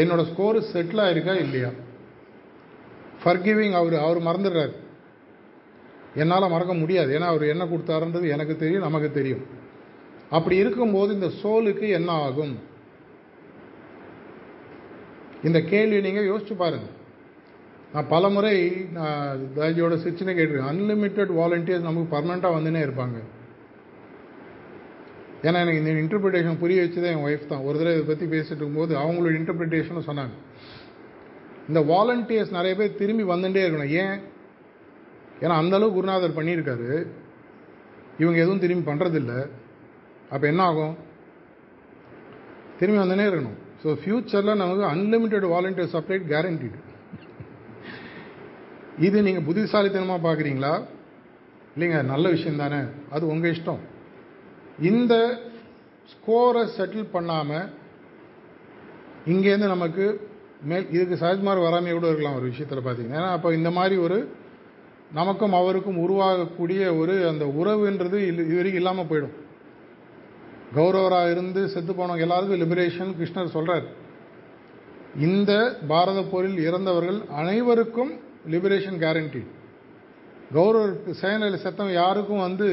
[SPEAKER 1] என்னோட ஸ்கோர் செட்டில் ஆயிருக்கா இல்லையா? ஃபர்கிவிங் அவர் அவர் மறந்துடுறார். என்னால் மறக்க முடியாது. ஏன்னா அவர் என்ன கொடுத்தாருன்றது எனக்கு தெரியும் நமக்கு தெரியும். அப்படி இருக்கும்போது இந்த சோலுக்கு என்ன ஆகும்? இந்த கேள்வி நீங்கள் யோசிச்சு பாருங்க. நான் பல முறை நான் தாஜியோட சிச்சனை கேட்டிருக்கேன். அன்லிமிட்டெட் வாலண்டியர்ஸ் நமக்கு பர்மனெண்ட்டாக வந்துனே இருப்பாங்க. ஏன்னா எனக்கு இந்த இன்டர்பிரிட்டேஷன் புரிய வச்சதே என் ஒய்ஃப் தான். ஒரு தடவை இதை பற்றி பேசிட்டு இருக்கும்போது அவங்களோட இன்டர்பிரிட்டேஷனும் சொன்னாங்க. இந்த வாலண்டியர்ஸ் நிறைய பேர் திரும்பி வந்துட்டே இருக்கணும். ஏன்? ஏன்னா அந்தளவு குருநாதர் பண்ணியிருக்காரு. இவங்க எதுவும் திரும்பி பண்ணுறதில்ல அப்போ என்ன ஆகும்? திரும்பி வந்துனே இருக்கணும். ஸோ ஃப்யூச்சரில் நமக்கு அன்லிமிட்டெட் வாலண்டியர் சப்ளைட் கேரண்டிடு இது நீங்கள் புத்திசாலித்தனமாக பார்க்குறீங்களா இல்லைங்க நல்ல விஷயம் தானே. அது உங்கள் இஷ்டம். இந்த ஸ்கோரை செட்டில் பண்ணாமல் இங்கேருந்து நமக்கு மேல் இதுக்கு சஹஜ்மார் வராமையே கூட இருக்கலாம் ஒரு விஷயத்தில் பார்த்தீங்கன்னா ஏன்னா அப்போ இந்த மாதிரி ஒரு நமக்கும் அவருக்கும் உருவாகக்கூடிய ஒரு அந்த உறவுன்றது இது வரைக்கும் இல்லாமல் போயிடும். கௌரவராக இருந்து செத்து போனவங்க எல்லாருக்கும் லிபரேஷன் கிருஷ்ணர் சொல்கிறார் இந்த பாரத போரில் இறந்தவர்கள் அனைவருக்கும் லிபரேஷன் கேரண்டி கௌரவர் சேனையில் செத்தவன் யாருக்கும் வந்து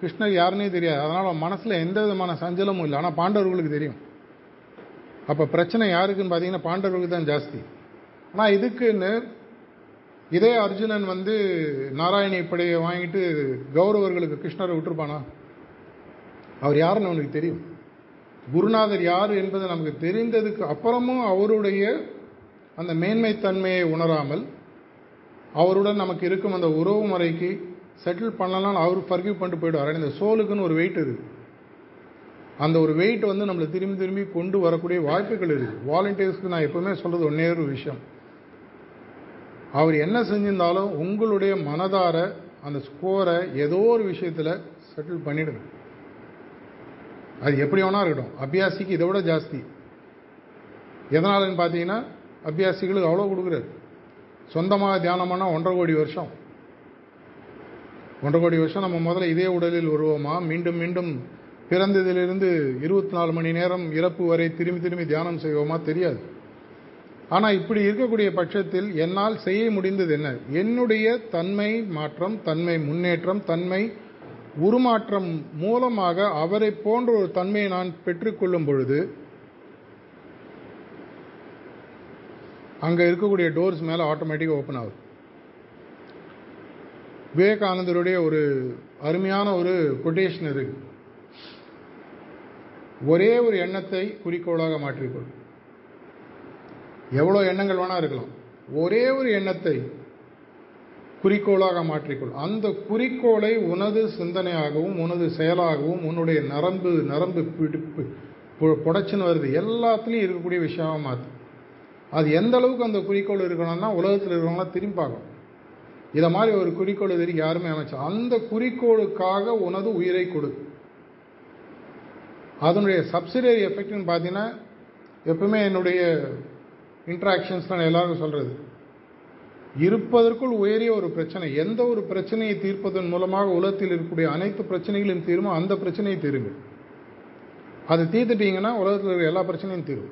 [SPEAKER 1] கிருஷ்ணர் யாருன்னே தெரியாது. அதனால் மனசில் எந்த விதமான சஞ்சலமும் இல்லை. ஆனால் பாண்டவர்களுக்கு தெரியும். அப்போ பிரச்சனை யாருக்குன்னு பார்த்தீங்கன்னா பாண்டவர்களுக்கு தான் ஜாஸ்தி. ஆனால் இதுக்குன்னு இதே அர்ஜுனன் வந்து நாராயணி படையை வாங்கிட்டு கௌரவர்களுக்கு கிருஷ்ணரை விட்டுருப்பானா? அவர் யாருன்னு அவனுக்கு தெரியும். குருநாதர் யார் என்பது நமக்கு தெரிந்ததுக்கு அப்புறமும் அவருடைய அந்த மேன்மைத்தன்மையை உணராமல் அவருடன் நமக்கு இருக்கும் அந்த உறவு முறைக்கு செட்டில் பண்ணலாம் அவர் ஃபர்கிவ் பண்ணிட்டு போயிடுவார். இந்த சோலுக்குன்னு ஒரு வெயிட் இருக்குது அந்த ஒரு வெயிட் வந்து நம்மளை திரும்பி திரும்பி கொண்டு வரக்கூடிய வாய்ப்புகள் இருக்குது வாலண்டியர்ஸ்க்கு நான் எப்பவுமே சொல்கிறது ஒன்றே ஒரு விஷயம். அவர் என்ன செஞ்சிருந்தாலும் உங்களுடைய மனதார அந்த ஸ்கோரை ஏதோ ஒரு விஷயத்தில் செட்டில் பண்ணிடுங்க. அது எப்படி வேணா இருக்கட்டும். அபியாசிக்கு இதை விட ஜாஸ்தி. எதனாலன்னு பார்த்தீங்கன்னா அபியாசிகளுக்கு அவ்வளோ கொடுக்குறாரு. சொந்தமாக தியானம் பண்ணால் ஒன்றரை கோடி வருஷம். ஒன்றரை கோடி வருஷம் நம்ம முதல்ல இதே உடலில் வருவோமா? மீண்டும் மீண்டும் பிறந்ததிலிருந்து இருபத்தி நாலு மணி நேரம் இறப்பு வரை திரும்பி திரும்பி தியானம் செய்வோமா? தெரியாது. ஆனால் இப்படி இருக்கக்கூடிய பட்சத்தில் என்னால் செய்ய முடிந்தது என்ன? என்னுடைய தன்மை மாற்றம் தன்மை முன்னேற்றம் தன்மை உருமாற்றம் மூலமாக அவரை போன்ற ஒரு தன்மையை நான் பெற்றுக்கொள்ளும் பொழுது அங்கே இருக்கக்கூடிய டோர்ஸ் மேலே ஆட்டோமேட்டிக்காக ஓப்பன் ஆகுது. விவேகானந்தருடைய ஒரு அருமையான ஒரு கொட்டேஷன் இருக்கு. ஒரே ஒரு எண்ணத்தை குறிக்கோளாக மாற்றிக்கொள். எவ்வளோ எண்ணங்கள் வேணால் இருக்கலாம். ஒரே ஒரு எண்ணத்தை குறிக்கோளாக மாற்றிக்கொள். அந்த குறிக்கோளை உனது சிந்தனையாகவும் உனது செயலாகவும் உன்னுடைய நரம்பு நரம்பு பிடிப்பு புடச்சின்னு வருது. எல்லாத்துலேயும் இருக்கக்கூடிய விஷயமாக மாற்று அது எந்த அளவுக்கு அந்த குறிக்கோள் இருக்கணும்னா உலகத்தில் இருக்கிறவங்களாம் திரும்பி பார்க்கணும். இதை மாதிரி ஒரு குறிக்கோள் இது வரைக்கும் யாருமே அமைச்சா. அந்த குறிக்கோளுக்காக உனது உயிரை கொடு. அதனுடைய சப்சிடரி எஃபெக்ட்னு பார்த்தீங்கன்னா எப்பவுமே என்னுடைய இன்ட்ராக்ஷன்ஸ் தான் எல்லாரும் சொல்கிறது இருப்பதற்குள் உயரிய ஒரு பிரச்சனை எந்த ஒரு பிரச்சனையை தீர்ப்பதன் மூலமாக உலகத்தில் இருக்கக்கூடிய அனைத்து பிரச்சனைகளையும் தீருமோ அந்த பிரச்சனையை தீருங்க அதை தீர்த்துட்டீங்கன்னா உலகத்தில் இருக்கிற எல்லா பிரச்சனையும் தீரும்.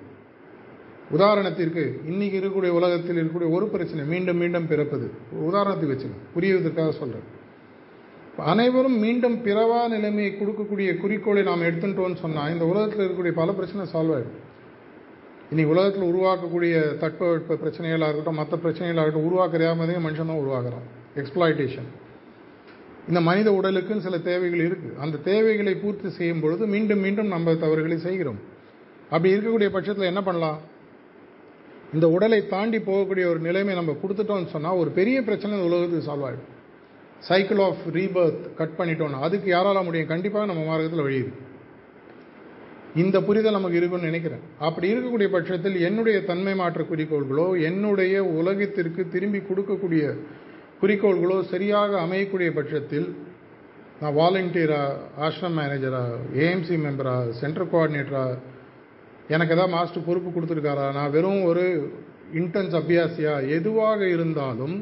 [SPEAKER 1] உதாரணத்திற்கு இன்னைக்கு இருக்கக்கூடிய உலகத்தில் இருக்கக்கூடிய ஒரு பிரச்சனை மீண்டும் மீண்டும் பிறப்பது. உதாரணத்துக்கு வச்சுங்க புரியுவதற்காக சொல்கிறேன் அனைவரும் மீண்டும் பிறவா நிலைமையை கொடுக்கக்கூடிய குறிக்கோளை நாம் எடுத்துட்டோம்னு சொன்னால் இந்த உலகத்தில் இருக்கக்கூடிய பல பிரச்சனை சால்வ் ஆகிடும் இன்னைக்கு உலகத்தில் உருவாக்கக்கூடிய தட்பவெட்ப பிரச்சனைகளாக இருக்கட்டும் மற்ற பிரச்சனைகளாக இருக்கட்டும் உருவாக்குறாமதே மனுஷன் தான் உருவாக்குறான். எக்ஸ்பிளாய்டேஷன் இந்த மனித உடலுக்குன்னு சில தேவைகள் இருக்குது அந்த தேவைகளை பூர்த்தி செய்யும் பொழுது மீண்டும் மீண்டும் நம்ம தவறுகளை செய்கிறோம். அப்படி இருக்கக்கூடிய பட்சத்தில் என்ன பண்ணலாம்? இந்த உடலை தாண்டி போகக்கூடிய ஒரு நிலைமை நம்ம கொடுத்துட்டோம்னு சொன்னால் ஒரு பெரிய பிரச்சனை இந்த உலகத்துக்கு சால்வ் ஆகிடும் சைக்கிள் ஆஃப் ரீபர்த் கட் பண்ணிட்டோம்னா அதுக்கு யாரால முடியும்? கண்டிப்பாக நம்ம மார்க்கத்தில் வழி இருக்குது இந்த புரிதல் நமக்கு இருக்குன்னு நினைக்கிறேன். அப்படி இருக்கக்கூடிய பட்சத்தில் என்னுடைய தன்மை மாற்ற குறிக்கோள்களோ என்னுடைய உலகத்திற்கு திரும்பி கொடுக்கக்கூடிய குறிக்கோள்களோ சரியாக அமையக்கூடிய பட்சத்தில் நான் வாலண்டியராக ஆஷ்ரம் மேனேஜரா ஏஎம்சி மெம்பரா சென்டர் கோஆர்டினேட்டரா எனக்கு ஏதாவது மாஸ்டர் பொறுப்பு கொடுத்துருக்காரா? நான் வெறும் ஒரு இன்டென்ஸ் அபியாசியா எதுவாக இருந்தாலும்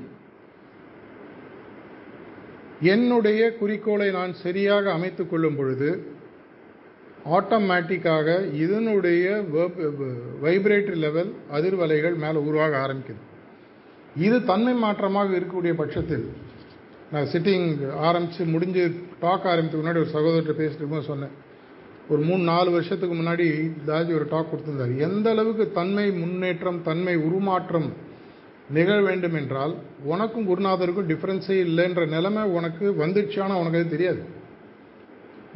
[SPEAKER 1] என்னுடைய குறிக்கோளை நான் சரியாக அமைத்துக் கொள்ளும் பொழுது ஆட்டோமேட்டிக்காக இதனுடைய வைப்ரேட்டரி லெவல் அதிர்வலைகள் மேலே உருவாக ஆரம்பிக்குது. இது தன்மை மாற்றமாக இருக்கக்கூடிய பட்சத்தில் நான் சிட்டிங் ஆரம்பித்து முடிஞ்சு டாக் ஆரம்பித்துக்கு முன்னாடி ஒரு சகோதரர்கிட்ட பேசிட்டு இருக்கும்போது சொன்னேன். ஒரு மூணு நாலு வருஷத்துக்கு முன்னாடி தாஜி ஒரு டாக் கொடுத்துருந்தார். எந்த அளவுக்கு தன்மை முன்னேற்றம் தன்மை உருமாற்றம் நிகழ வேண்டும் என்றால் உனக்கும் குருநாதருக்கும் டிஃப்ரென்ஸே இல்லைன்ற நிலைமை உனக்கு வந்துடுச்சான உனக்கு அது தெரியாது.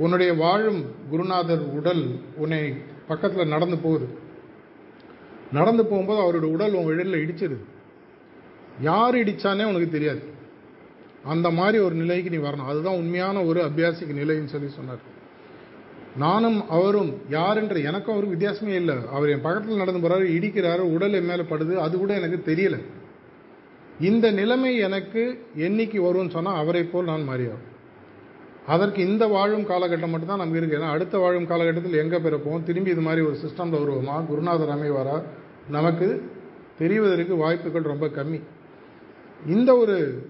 [SPEAKER 1] உன்னுடைய வாழும் குருநாதர் உடல் உன்னை பக்கத்தில் நடந்து போகுது. நடந்து போகும்போது அவருடைய உடல் உன் இடையில இடிச்சிருது. யார் இடித்தானே உனக்கு தெரியாது. அந்த மாதிரி ஒரு நிலைக்கு நீ வரணும். அதுதான் உண்மையான ஒரு அபியாசிக்கு நிலைன்னு சொல்லி சொன்னார். நானும் அவரும் யாருன்ற எனக்கும் அவருக்கு வித்தியாசமே இல்லை. அவர் என் பக்கத்தில் நடந்து போகிறாரு இடிக்கிறாரு உடல் என் மேலே படுது அது கூட எனக்கு தெரியல. இந்த நிலைமை எனக்கு என்னைக்கு வரும்னு சொன்னால் அவரை போல் நான் மாறியாகும். அதற்கு இந்த வாழும் காலகட்டம் மட்டும்தான் நமக்கு இருக்குது ஏன்னா அடுத்த வாழும் காலகட்டத்தில் எங்கே பிறப்போம்? திரும்பி இது மாதிரி ஒரு சிஸ்டமில் வருவோமா? குருநாதர் அமைவாரா? நமக்கு தெரிவதற்கு வாய்ப்புகள் ரொம்ப கம்மி. இந்த ஒரு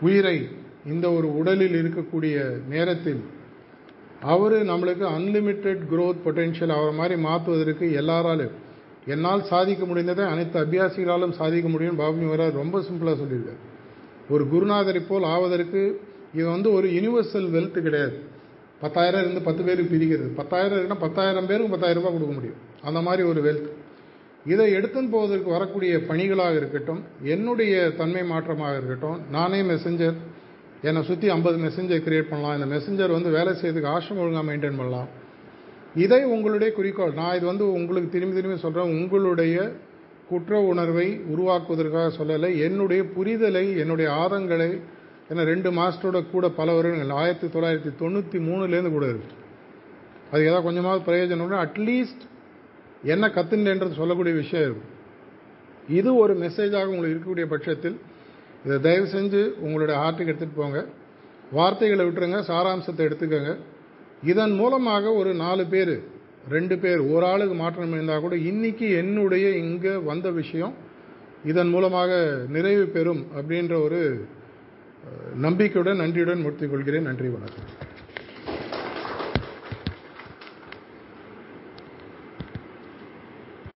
[SPEAKER 1] உயிரை இந்த ஒரு உடலில் இருக்கக்கூடிய நேரத்தில் அவர் நம்மளுக்கு அன்லிமிட்டெட் க்ரோத் பொட்டென்ஷியல் அவரை மாதிரி மாற்றுவதற்கு எல்லாராலும் என்னால் சாதிக்க முடிந்ததை அனைத்து அபியாசிகளாலும் சாதிக்க முடியும் பாபு வர ரொம்ப சிம்பிளாக சொல்லியிருக்காரு. ஒரு குருநாதரை போல் ஆவதற்கு இது வந்து ஒரு யுனிவர்சல் வெல்த் கிடையாது. பத்தாயிரம் இருந்து பத்து பேருக்கு பிரிக்கிறது. பத்தாயிரம் இருக்குன்னா பத்தாயிரம் பேருக்கு பத்தாயிரம் ரூபாய் கொடுக்க முடியும். அந்த மாதிரி ஒரு வெல்த் இதை எடுத்துன்னு போவதற்கு வரக்கூடிய பணிகளாக இருக்கட்டும் என்னுடைய தன்மை மாற்றமாக இருக்கட்டும் நானே மெசஞ்சர் என்னை சுற்றி ஐம்பது மெசஞ்சர் கிரியேட் பண்ணலாம். இந்த மெசஞ்சர் வந்து வேலை செய்யறதுக்கு ஆசிரம் ஒழுங்காக மெயின்டைன் பண்ணலாம். இதை உங்களுடைய குறிக்கோள் நான் இது வந்து உங்களுக்கு திரும்பி திரும்பி சொல்கிறேன் உங்களுடைய குற்ற உணர்வை உருவாக்குவதற்காக சொல்லலை. என்னுடைய புரிதலை என்னுடைய ஆதங்களை ஏன்னா ரெண்டு மாஸ்டரோட கூட பல வருடங்கள் ஆயிரத்தி தொள்ளாயிரத்தி தொண்ணூற்றி மூணுலேருந்து கூட இருக்கு. அது ஏதாவது கொஞ்சமாவது பிரயோஜனம்னா அட்லீஸ்ட் என்ன கத்துன்றன்றது சொல்லக்கூடிய விஷயம் இருக்கும் இது ஒரு மெசேஜாக உங்களுக்கு இருக்கக்கூடிய பட்சத்தில் இதை தயவு செஞ்சு உங்களுடைய ஹார்ட்டுக்கு எடுத்துகிட்டு போங்க. வார்த்தைகளை விட்டுருங்க சாராம்சத்தை எடுத்துக்கோங்க. இதன் மூலமாக ஒரு நாலு பேர் ரெண்டு பேர் ஒரு ஆளுக்கு மாற்றம் இருந்தால் கூட இன்னைக்கு என்னுடைய இங்கே வந்த விஷயம் இதன் மூலமாக நிறைவு பெறும் அப்படின்ற ஒரு நம்பிக்கையுடன் நன்றியுடன் முடித்துக் கொள்கிறேன். நன்றி வணக்கம்.